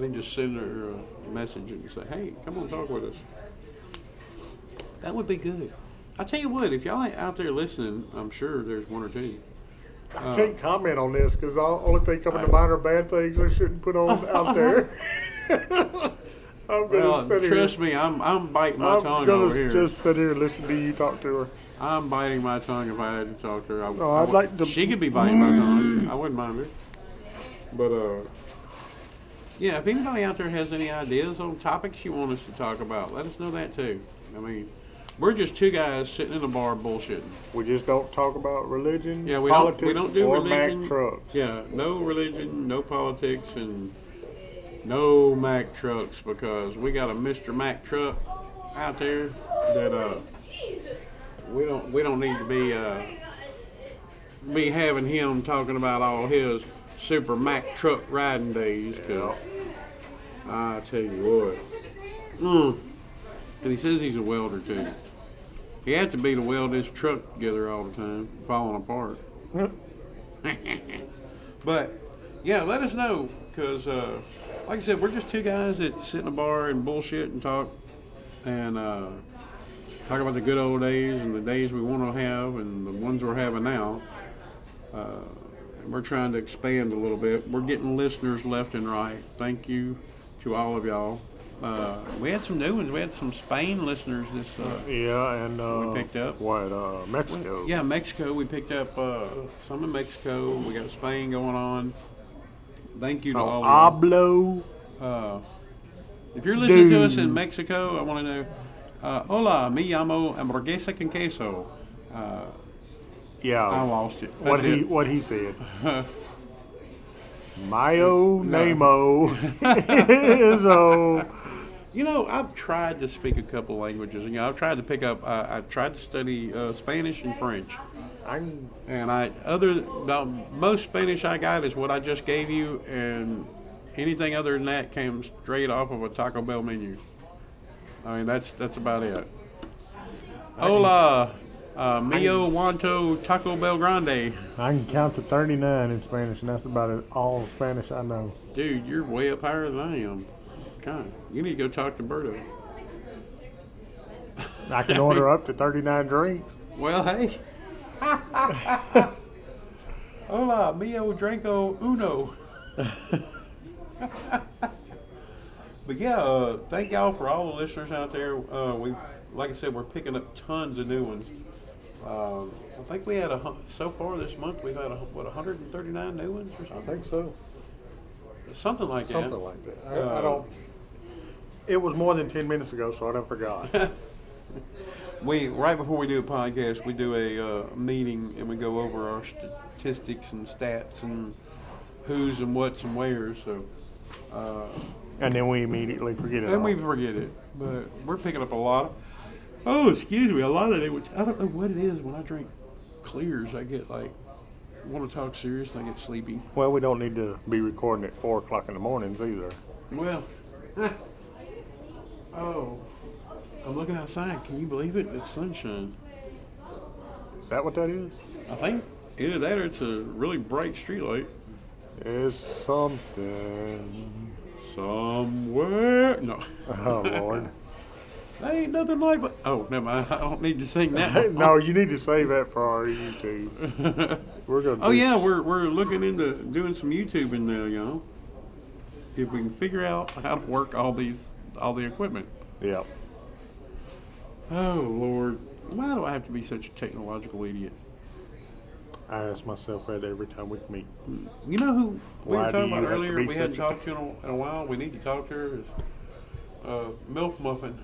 can just send her a message and say, "Hey, come on, talk with us." That would be good. I tell you what, if y'all ain't out there listening, I'm sure there's one or two. I can't comment on this because all the only thing coming to mind are bad things I shouldn't put on out there. I'm gonna Well, sit trust here. me, I'm I'm biting my I'm tongue gonna just sit here and listen to you talk to her. I'm biting my tongue if I had to talk to her. I, Oh, I I'd would- like to- She could be biting my tongue. I wouldn't mind her. But uh, yeah. If anybody out there has any ideas on topics you want us to talk about, let us know that too. I mean, we're just two guys sitting in a bar bullshitting. We just don't talk about religion, Yeah, we politics, don't we don't do or religion. Mack trucks. Yeah, no religion, no politics, and no Mack trucks because we got a Mr. Mack truck out there that uh we don't we don't need to be uh be having him talking about all his super Mack truck riding days. 'cause I tell you what, mm. and he says he's a welder too. He had to be to weld his truck together all the time, falling apart. but yeah, let us know because, uh, like I said, we're just two guys that sit in a bar and bullshit and talk and uh, talk about the good old days and the days we want to have and the ones we're having now. Uh, we're trying to expand a little bit. We're getting listeners left and right. Thank you to all of y'all. Uh, we had some new ones. We had some Spain listeners this. Uh, Yeah, and uh, we picked up. what? Uh, Mexico. yeah, Mexico. We picked up uh, some in Mexico. We got Spain going on. Thank you to all of hablo. Uh, if you're listening to us in Mexico, I want to know. Uh, Hola, me llamo hamburguesa con queso. Uh, Yeah. I lost it. what he it. what he said. Mayo Namo is oh You know, I've tried to speak a couple languages. You know, I've tried to pick up. Uh, I've tried to study uh, Spanish and French. I'm And I other the most Spanish I got is what I just gave you, and anything other than that came straight off of a Taco Bell menu. I mean, that's that's about it. Hola, uh, mio wanto Taco Bell Grande. I can count to thirty nine in Spanish, and that's about it, all Spanish I know. Dude, you're way up higher than I am. God, you need to go talk to Berto. I can order up to thirty nine drinks. Well, hey. Hola, mio dranko uno. but yeah, uh, thank y'all for all the listeners out there. Uh, we, like I said, we're picking up tons of new ones. Um, I think we had a so far this month we've had a, what 139 new ones or I something, think so. something like that. Something like that. I, I Uh, don't. It was more than ten minutes ago, so I done forgot. We right before we do a podcast, we do a uh, meeting and we go over our statistics and stats and who's and what's and where's. So, uh, and then we immediately forget it. and all. we forget it, but we're picking up a lot. Of, oh, excuse me, a lot of it. Which I don't know what it is. When I drink clears, I get like want to talk serious and I get sleepy. Well, we don't need to be recording at four o'clock in the mornings either. Well, oh, I'm looking outside. Can you believe it? It's sunshine. Is that what that is? I think either that or it's a really bright street light. Is something. Somewhere. No. Oh Lord. That ain't nothing like but. Oh, never mind. I don't need to sing that. no, you need to save that for our YouTube. We're gonna. oh, yeah. We're, we're looking into doing some YouTubing now, y'all. If we can figure out how to work all these, all the equipment. Yeah. Oh, Lord. Why do I have to be such a technological idiot? I ask myself that every time we meet. You know who we Why were do talking you about have to earlier? be We hadn't such a- talked to in a, in a while. We need to talk to her. Is, uh, Milk Muffin.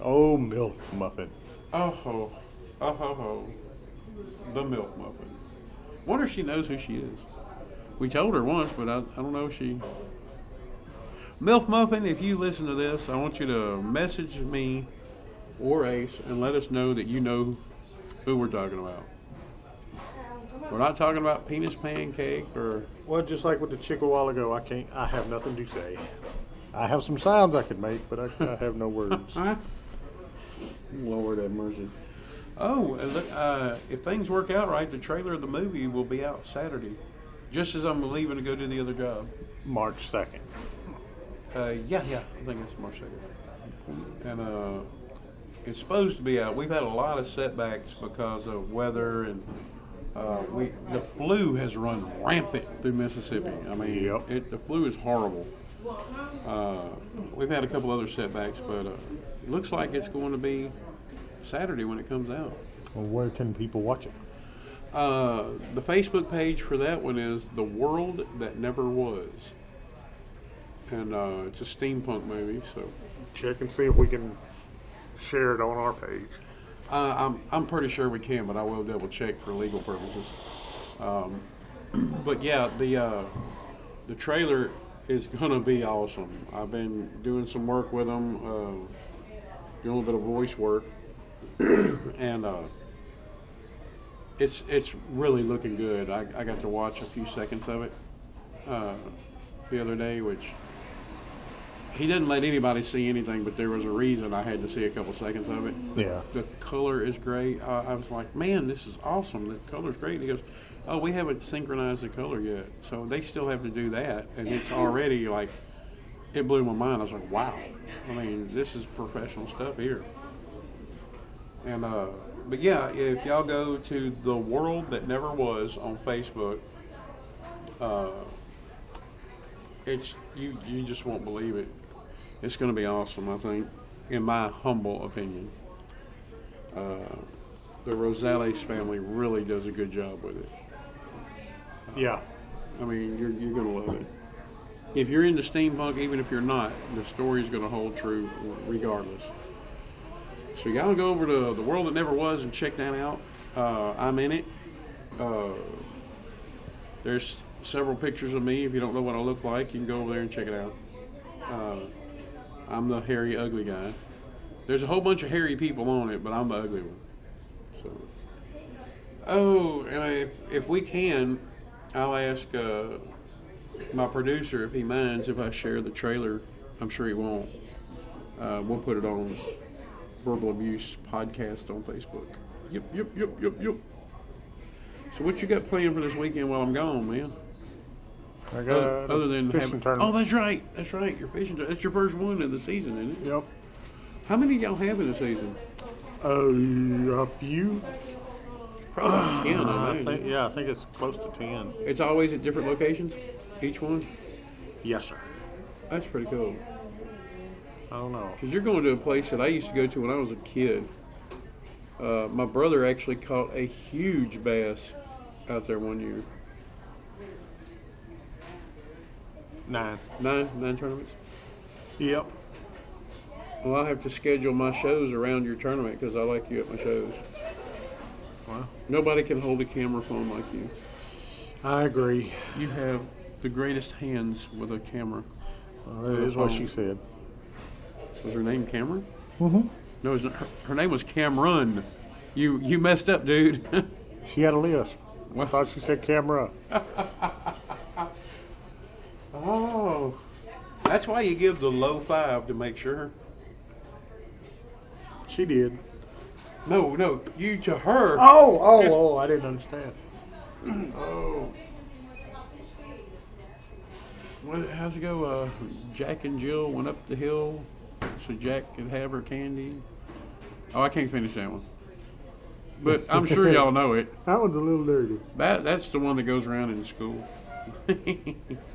Oh, milk muffin. Oh ho, oh ho ho, the milk muffin. Wonder if she knows who she is. We told her once, but I, I don't know if she. Milk muffin, if you listen to this, I want you to message me or Ace and let us know that you know who we're talking about. We're not talking about penis pancake or Well, just like with the chick a while ago, I can't. I have nothing to say. I have some sounds I could make, but I, I have no words. Huh? Lord have mercy. Oh, and look, uh, if things work out right, the trailer of the movie will be out Saturday, just as I'm leaving to go do the other job. March second. Uh, yeah, yeah, I think it's March second. And uh, it's supposed to be out. We've had a lot of setbacks because of weather and uh, we the flu has run rampant through Mississippi. I mean, Yep. it, the flu is horrible. Uh, we've had a couple other setbacks, but uh, it looks like it's going to be Saturday when it comes out. Well, where can people watch it? Uh, the Facebook page for that one is The World That Never Was. And uh, it's a steampunk movie, so Check and see if we can share it on our page. Uh, I'm, I'm pretty sure we can, but I will double check for legal purposes. Um, but yeah, the, uh, the trailer is to be awesome. I've been doing some work with them, uh, doing a little bit of voice work, and uh, it's it's really looking good. I, I got to watch a few seconds of it uh, the other day, which he didn't let anybody see anything, but there was a reason I had to see a couple seconds of it. Yeah. The color is great. I, I was like, man, this is awesome. The color's great. And he goes, oh, we haven't synchronized the color yet, so they still have to do that, and it's already like, it blew my mind. I was like, wow. I mean, this is professional stuff here. And uh, but yeah, if y'all go to the world that never was on Facebook, uh, it's you you just won't believe it. It's going to be awesome, I think, in my humble opinion. Uh, the Rosales family really does a good job with it. Yeah. I mean, you're you're going to love it. If you're into steampunk, even if you're not, the story is going to hold true regardless. So y'all go over to the world that never was and check that out. Uh, I'm in it. Uh, there's several pictures of me. If you don't know what I look like, you can go over there and check it out. I'm the hairy, ugly guy. There's a whole bunch of hairy people on it, but I'm the ugly one. So, oh, and if, if we can, I'll ask uh, my producer if he minds if I share the trailer. I'm sure he won't. Uh, we'll put it on Verbal Abuse Podcast on Facebook. Yep, yep, yep, yep, yep. So what you got planned for this weekend while I'm gone, man? I got Other, other than fishing having, tournament. oh, that's right, that's right. Your fishing. tour- That's your first one of the season, isn't it? Yep. How many y'all have in the season? Uh, a few. Probably ten, I I imagine. think, yeah, I think it's close to ten. It's always at different locations, each one. Yes, sir. That's pretty cool. I don't know. Because you're going to a place that I used to go to when I was a kid. Uh, my brother actually caught a huge bass out there one year. Nine. Nine, nine tournaments. Yep. Well, I'll have to schedule my shows around your tournament because I like you at my shows. Well, Nobody can hold a camera phone like you. I agree. You have the greatest hands with a camera. Well, that is what she said. Was her name Cameron? Mm-hmm. No, it's not, her, her name was Cameron. You you messed up, dude. She had a lisp. I thought she said camera. oh, that's why you give the low five to make sure. She did. No, no, you to her. Oh, oh, oh! I didn't understand. Oh. What, how's it go? Uh, Jack and Jill went up the hill so Jack could have her candy. Oh, I can't finish that one. But I'm sure y'all know it. That one's a little dirty. That that's the one that goes around in school.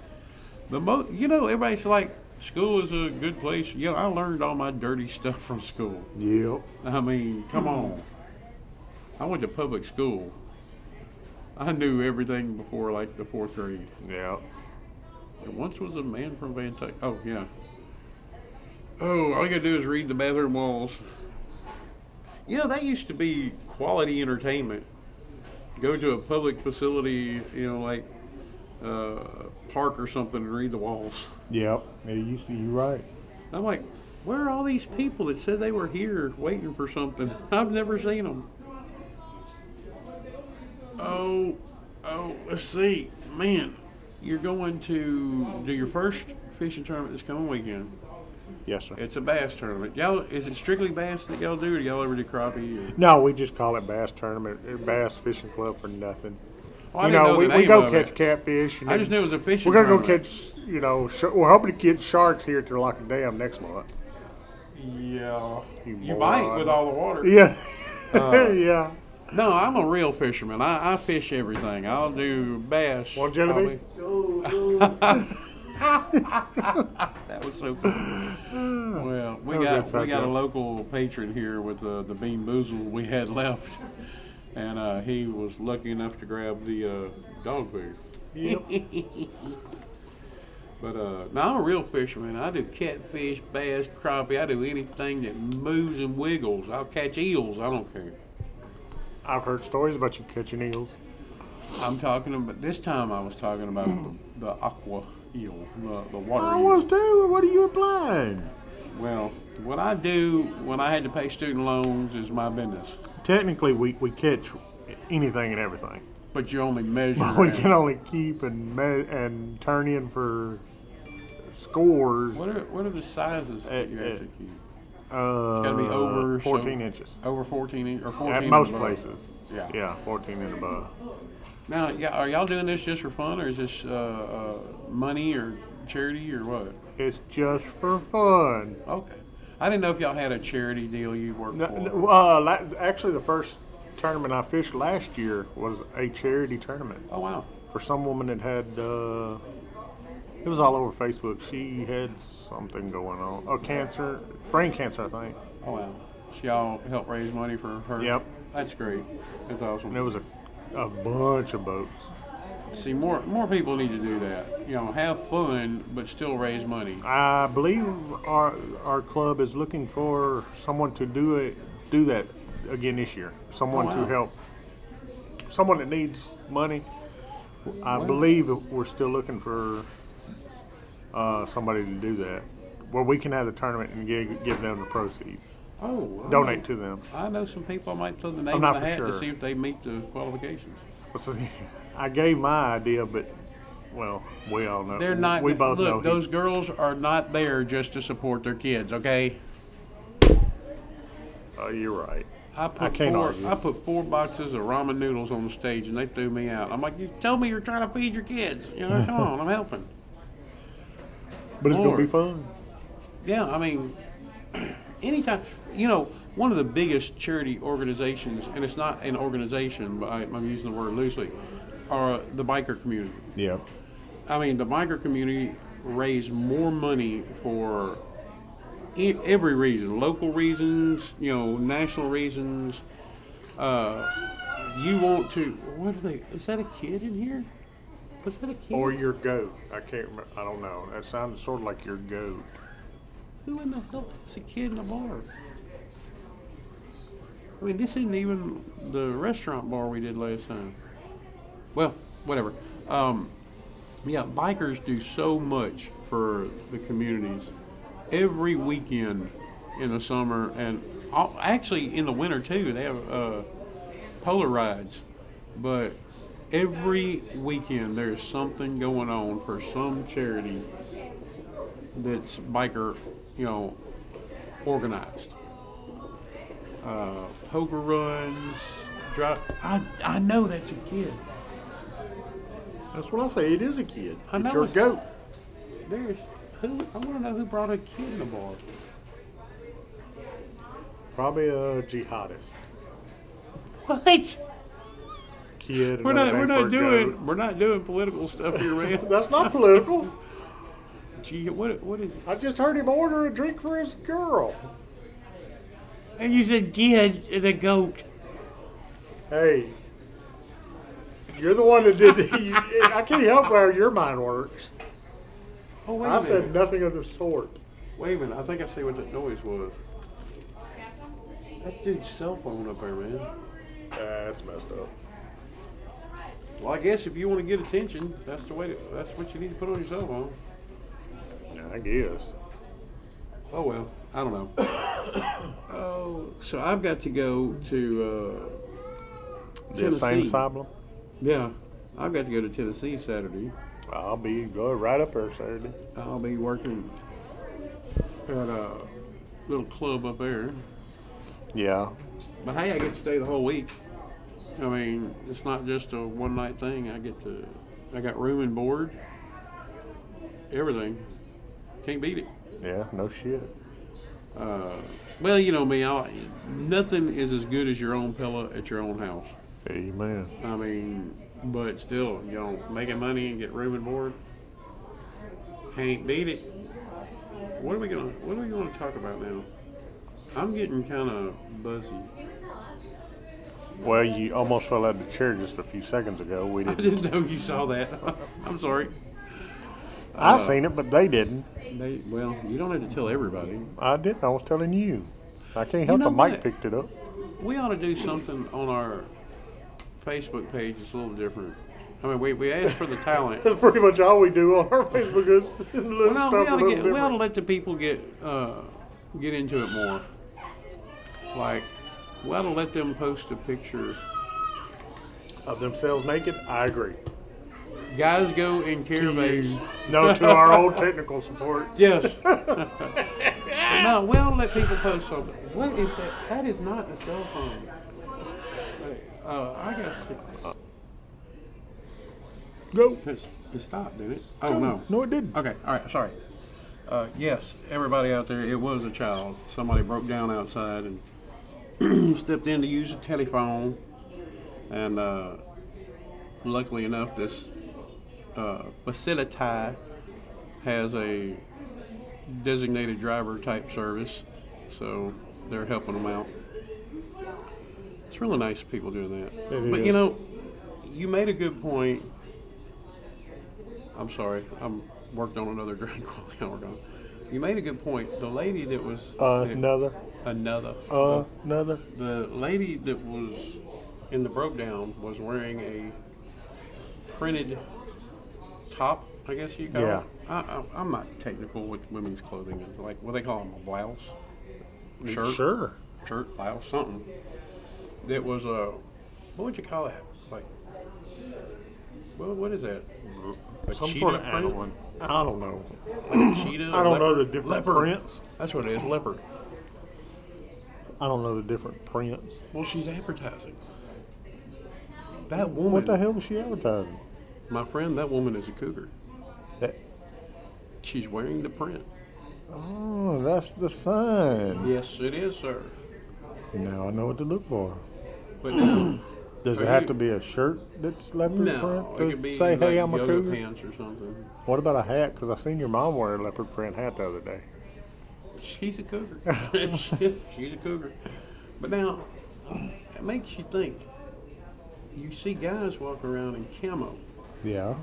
the mo, you know, everybody's like, school is a good place. You know, I learned all my dirty stuff from school. Yep. I mean, come on. I went to public school. I knew everything before like the fourth grade. Yep. There once was a man from Vantuck. Oh yeah. Oh, all you gotta do is read the bathroom walls. You know, that used to be quality entertainment. Go to a public facility, you know, like uh, park or something, and read the walls. Yep. Yeah, you see, you right. I'm like, where are all these people that said they were here waiting for something? I've never seen them. Oh, oh, let's see. Man, you're going to do your first fishing tournament this coming weekend. Yes, sir. It's a bass tournament. Y'all, is it strictly bass that y'all do, or do y'all ever do crappie? Or? No, we just call it Bass Tournament, Bass Fishing Club for nothing. Well, you didn't know, know we, we go catch it. catfish. And I just knew it was a fishing We're gonna go catch, you know, sh- we're hoping to get sharks here to Lock and Dam next month. Yeah. You You might with all the water. Yeah. Uh, yeah. No, I'm a real fisherman. I, I fish everything. I'll do bass. Want jelly probably. That was so cool. Well, we got we got a local patron here with uh, the bean boozle we had left, and uh, he was lucky enough to grab the uh, dog food. Yep. But uh, now I'm a real fisherman. I do catfish, bass, crappie. I do anything that moves and wiggles. I'll catch eels. I don't care. I've heard stories about you catching eels. I'm talking about this time. I was talking about the, the aqua eel, the, the water I eel. was too. What are you implying? Well, what I do when I had to pay student loans is my business. Technically, we, we catch anything and everything. But you only measure. We can only keep and me- and turn in for scores. What are what are the sizes that you uh, actually keep? Uh, gotta be over, so- 14 inches. Over 14 in- or 14 At and most above. places. Yeah. Yeah, 14 and above. Now, yeah, are y'all doing this just for fun, or is this uh, uh, money or charity or what? It's just for fun. Okay. I didn't know if y'all had a charity deal you worked No, for. no, uh, actually, the first tournament I fished last year was a charity tournament Oh wow. for some woman that had. Uh, it was all over Facebook. She had something going on. Oh, cancer, brain cancer, I think. Oh wow. She y'all helped raise money for her. Yep. That's great. That's awesome. And it was a, a bunch of boats. See, more more people need to do that. You know, have fun but still raise money. I believe our our club is looking for someone to do it, do that again this year. Someone Oh, to help. Someone that needs money. I Well- believe we're still looking for uh, somebody to do that, where we can have the tournament and give, give them the proceeds, Oh. I donate know- to them. I know some people I might throw the name in the hat to see if they meet the qualifications. So, I gave my idea, but well, we all know They're not. We both look, know he- those girls are not there just to support their kids. Okay. uh, you're right. I put can't four. argue. I put four boxes of ramen noodles on the stage, and they threw me out. I'm like, you told me you're trying to feed your kids. You know, come on, I'm helping. But it's gonna be fun. Yeah, I mean, anytime, you know, one of the biggest charity organizations, and it's not an organization, but I, I'm using the word loosely, are the biker community. Yeah. I mean, the biker community raise more money for e- every reason, local reasons, you know, national reasons. Uh, you want to? What are they? Is that a kid in here? Was that a kid? Or your goat. I can't remember. I don't know. That sounded sort of like your goat. Who in the hell is a kid in a bar? I mean, this isn't even the restaurant bar we did last time. Well, whatever. Um, yeah, bikers do so much for the communities every weekend in the summer and all, actually in the winter too. They have uh, polar rides, but every weekend there's something going on for some charity that's biker, you know, organized. Uh, poker runs, drive. I I know that's a kid. That's what I say. It is a kid. I know it's your it's- goat. There's who I want to know who brought a kid in the bar. Probably a jihadist. What? Kid. We're not we're not doing goat. we're not doing political stuff here, man. That's not political. Gee, what what is? It? I just heard him order a drink for his girl. And you said kid is a goat. Hey, you're the one that did. you, I can't help how your mind works. Oh wait I a said nothing of the sort. Wait a minute. I think I see what that noise was. That dude's cell phone up there, man. That's messed up. Well, I guess if you want to get attention, that's the way. To, that's what you need to put on your cell phone. Yeah, I guess. Oh well, I don't know. oh, so I've got to go to uh, The same Tennessee. problem. Yeah, I've got to go to Tennessee Saturday. I'll be go right up there Saturday. I'll be working at a little club up there. Yeah. But hey, I get to stay the whole week. I mean, it's not just a one night thing. I get to, I got room and board, everything. Can't beat it. Yeah. No shit. Uh, well, you know me. I, nothing is as good as your own pillow at your own house. Amen. I mean, but still, you know, making money and get room and board can't beat it. What are we gonna What are we gonna talk about now? I'm getting kind of buzzy. Well, you almost fell out of the chair just a few seconds ago. We didn't. I didn't know you saw that. I'm sorry. I uh, seen it, but they didn't. They, well, you don't have to tell everybody. I didn't. I was telling you. I can't help know it. Mike picked it up. We ought to do something on our Facebook page is a little different. I mean, we, we asked for the talent. That's pretty much all we do on our Facebook is Well, no, stuff we ought, to get, we ought to let the people get uh, get into it more. Like, we ought to let them post a picture. Of themselves naked, I agree. Guys go in caravans. No, to our old technical support. Yes. no, we ought to let people post something. What is that? That is not a cell phone. Hey, Uh, I guess Go. it, it stopped, didn't it? Oh no. No, it didn't. Okay, all right, sorry. Uh, yes, everybody out there, it was a child. Somebody broke down outside and stepped in to use a telephone. And uh, luckily enough, this uh, facility has a designated driver type service, so they're helping them out. It's really nice people doing that. It but is. you know, you made a good point. I'm sorry, I'm worked on another drink while y'all were gone. You made a good point. The lady that was Uh, another. another Uh, another. the lady that was in the broke down was wearing a printed top, I guess you call Yeah. it. I, I, I'm not technical with women's clothing. Like what they call them, a blouse, shirt, Sure. shirt, blouse, something. That was a, what would you call that? Like, well, what is that? A Some cheetah sort of print? animal. I don't know. Like a cheetah? I don't know the leopard? different leopard. prints. That's what it is, leopard. I don't know the different prints. Well, she's advertising. That woman, What the hell was she advertising? my friend, that woman is a cougar. That, She's wearing the print. oh, that's the sign. Yes, it is, sir. Now I know what to look for. But now, Does Are it have you- to be a shirt that's leopard no, print? it to could be say, like hey, I'm a yoga cougar? pants or something. What about a hat? Because I seen your mom wear a leopard print hat the other day. She's a cougar. She's a cougar. But now, it makes you think. You see guys walk around in camo. Yeah.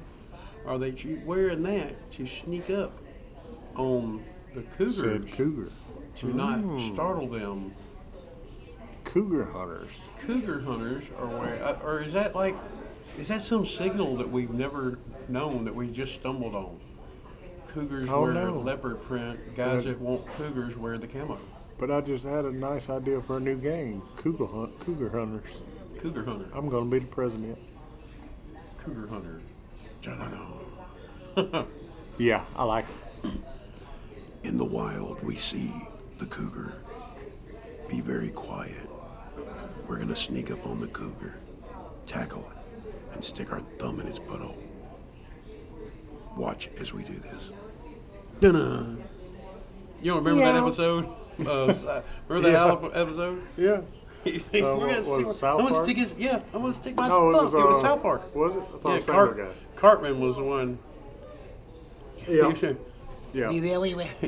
Are they ch- wearing that to sneak up on the cougars Said cougar. to not mm. startle them? Cougar hunters. Cougar hunters are wearing, uh, or is that like, is that some signal that we've never known that we just stumbled on? Cougars Oh, wear no. leopard print. Guys But- that want cougars wear the camo. But I just had a nice idea for a new game. Cougar hunt. Cougar hunters. Cougar hunter. I'm gonna be the president. Cougar hunter. Ja-da-da. Yeah, I like it. In the wild, we see the cougar. Be very quiet. We're gonna sneak up on the cougar, tackle it, and stick our thumb in its butthole. Watch as we do this. Dun-dun. You don't remember that episode? Uh, s- remember that Yeah. al- episode? Yeah. We're Uh, gonna what- stick- was it South I'm gonna Park? stick his, yeah, I'm gonna stick my No, it thumb. was, it was uh, South Park. Was it? I thought Yeah, it was Cart- Family Guy. Cartman was the one. Yeah. He said- Yeah.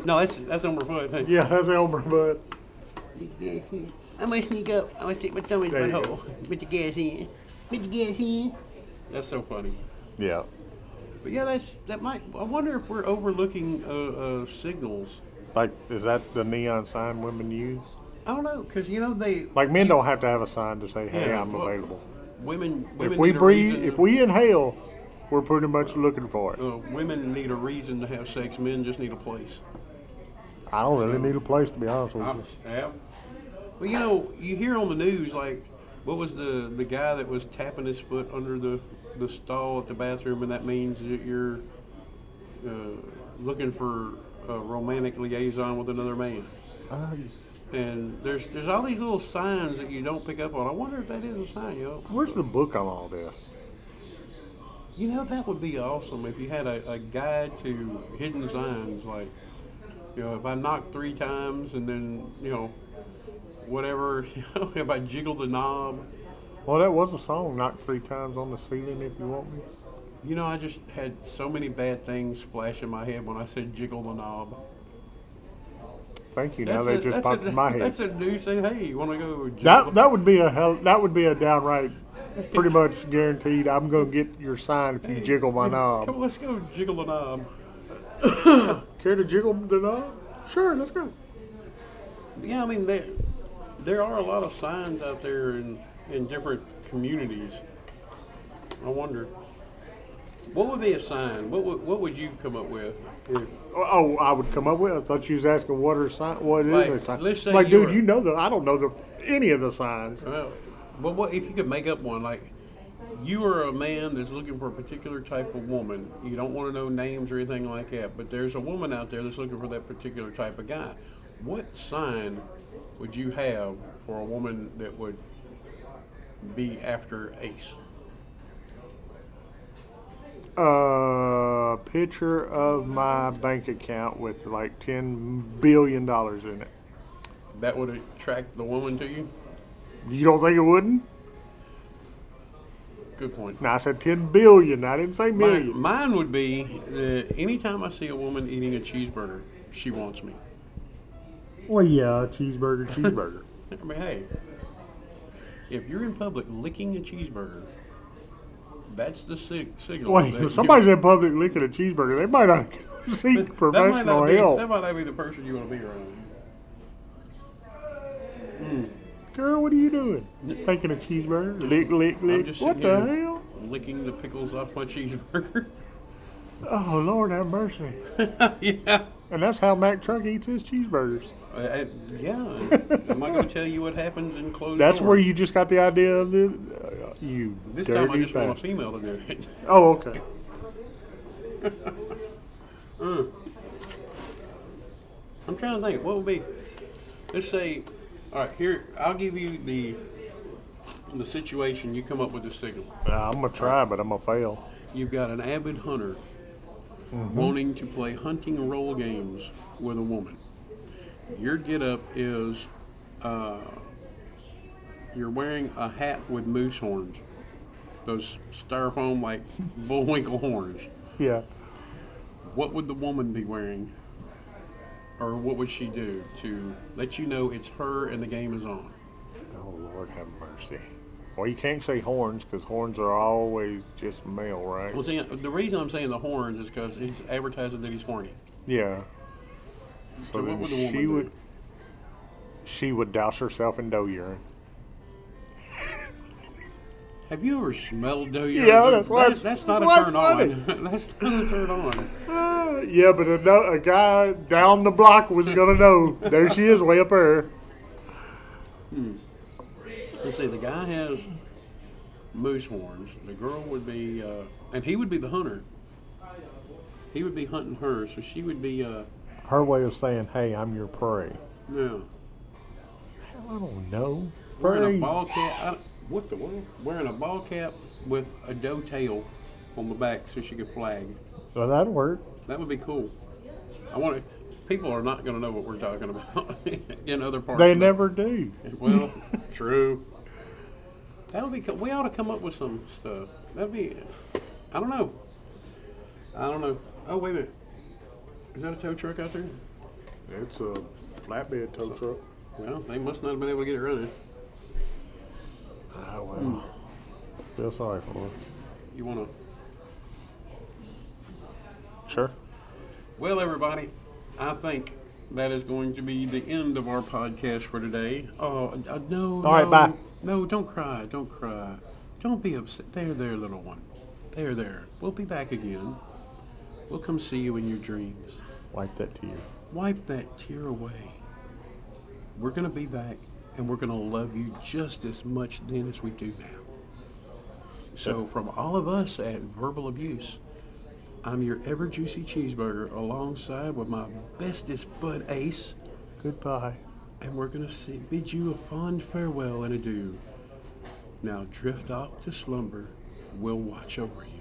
No, that's that's Elmer Fudd. Yeah, that's Elmer, but I'm gonna sneak up. I'm gonna stick my thumb in There my you hole. Put the gas in. Put the gas in. That's so funny. yeah. But yeah, that's that might. I wonder if we're overlooking uh, uh, signals. Like, is that the neon sign women use? I don't know, because you know they Like, men don't have to have a sign to say, "Hey, Yeah, I'm well, available." women. women If we need a breathe, reason- if we inhale, we're pretty much looking for it. uh, women need a reason to have sex. Men just need a place. I don't really need a place to be honest with I'm, you. yeah. Well, you know, you hear on the news like, what was the the guy that was tapping his foot under the the stall at the bathroom, and that means that you're uh, looking for a romantic liaison with another man. Uh, And there's there's all these little signs that you don't pick up on. I wonder if that is a sign, you know. where's the book on all this? You know that would be awesome if you had a, a guide to hidden signs like You know, if I knock three times and then you know, whatever. You know, if I jiggle the knob. Well, that was a song, "Knock Three Times on the Ceiling If You Want Me." You know, I just had so many bad things flash in my head when I said jiggle the knob. Thank you. Now That's they just popped a- in my head. That's a new saying. Hey, you want to go? Jiggle That that would be a hell. That would be a downright, pretty much guaranteed. I'm gonna get your sign if you jiggle my Come knob. on, let's go jiggle the knob. Care to jiggle the knob? Sure, let's go. Yeah, I mean there are a lot of signs out there in in different communities. I wonder what would be a sign. What would what would you come up with? If, Oh, I would come up with. I thought you was asking what are sign. What is Like, a sign? let's say like, dude, you know the. I don't know the any of the signs. well, well, what if you could make up one like? You are a man that's looking for a particular type of woman. You don't want to know names or anything like that, but there's a woman out there that's looking for that particular type of guy. What sign would you have for a woman that would be after Ace? A picture of my bank account with like ten billion dollars in it. That would attract the woman to you? You don't think it wouldn't? Good point. Now I said ten billion. I didn't say Mine, million. mine would be that anytime I see a woman eating a cheeseburger, she wants me. Well, yeah, cheeseburger, cheeseburger. I mean, hey, if you're in public licking a cheeseburger, that's the sig- signal. Wait, if somebody's in public licking a cheeseburger, they might not seek that professional be, help. that might not be the person you want to be around. Hmm. Girl, what are you doing? Taking a cheeseburger? Lick, lick, lick. What the hell? Licking the pickles off my cheeseburger. Oh, Lord have mercy. yeah. And that's how Mac Truck eats his cheeseburgers. Uh, uh, yeah. Am I going to tell you what happens in closed That's doors? where you just got the idea of the. Uh, you This dirty time I just want a bastard. female to do it. Oh, okay. Mm. I'm trying to think. What would be? Let's say, all right. Here, I'll give you the the situation. You come up with the signal. Uh, I'm gonna try, but I'm gonna fail. You've got an avid hunter wanting to play hunting role games with a woman. Your get up is uh, you're wearing a hat with moose horns, those styrofoam like bullwinkle horns. Yeah. What would the woman be wearing? Or what would she do to let you know it's her and the game is on? Oh, Lord have mercy. Well, you can't say horns because horns are always just male, right? Well, see, the reason I'm saying the horns is because he's advertising that he's horny. Yeah. So, So what then would the woman she do? would. She would douse herself in doe urine. Have you ever smelled doe urine? Yeah, that's why That's, it's- that's not that's why a it's turn on. that's not a turn on. Uh, yeah, but a, no- a guy down the block was gonna know. There she is, way up there. Let's see, the guy has moose horns. The girl would be, uh, and he would be the hunter. He would be hunting her, so she would be, uh, Her way of saying, "Hey, I'm your prey." no, I don't know. wearing a ball cap. I, what the world? Wearing a ball cap with a doe tail on the back, so she could flag. Well, that'd work. That would be cool. I want to. People are not going to know what we're talking about in other parts. They of the- never do. Well, true. That would be. co- We ought to come up with some stuff. That'd be. I don't know. I don't know. Oh wait a minute. Is that a tow truck out there? It's a flatbed tow truck. Well, they must not have been able to get it running. Oh well. Feel sorry for her. You want to? Sure. Well, everybody, I think that is going to be the end of our podcast for today. Oh uh, no! All right, bye. No, don't cry. Don't cry. Don't be upset. There, there, little one. There, there. We'll be back again. We'll come see you in your dreams. Wipe that tear. Wipe that tear away. We're going to be back and we're going to love you just as much then as we do now. So, from all of us at Verbal Abuse, I'm your ever juicy cheeseburger alongside with my bestest bud Ace, Goodbye. And we're going to bid you a fond farewell and adieu. Now, drift off to slumber. We'll watch over you.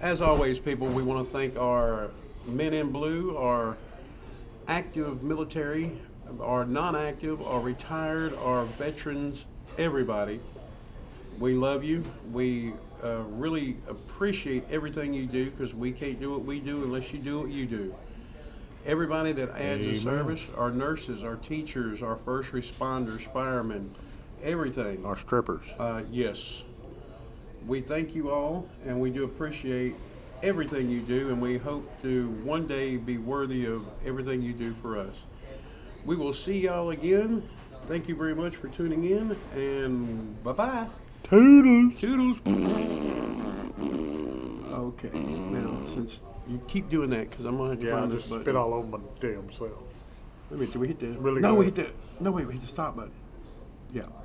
As always, people, we want to thank our men in blue, our active military, our non-active, our retired, our veterans, everybody. We love you. We uh, really appreciate everything you do because we can't do what we do unless you do what you do. Everybody that adds a service, our nurses, our teachers, our first responders, firemen, everything. Our strippers. Uh, yes. We thank you all, and we do appreciate everything you do, and we hope to one day be worthy of everything you do for us. We will see y'all again. Thank you very much for tuning in, and bye bye. Toodles. Toodles. Okay, now since you keep doing that, because I'm gonna have to Yeah, I find just button. spit all over my damn self. Wait a minute, did we hit the? Really no, we hit good. the. No, wait, we hit the stop button. Yeah.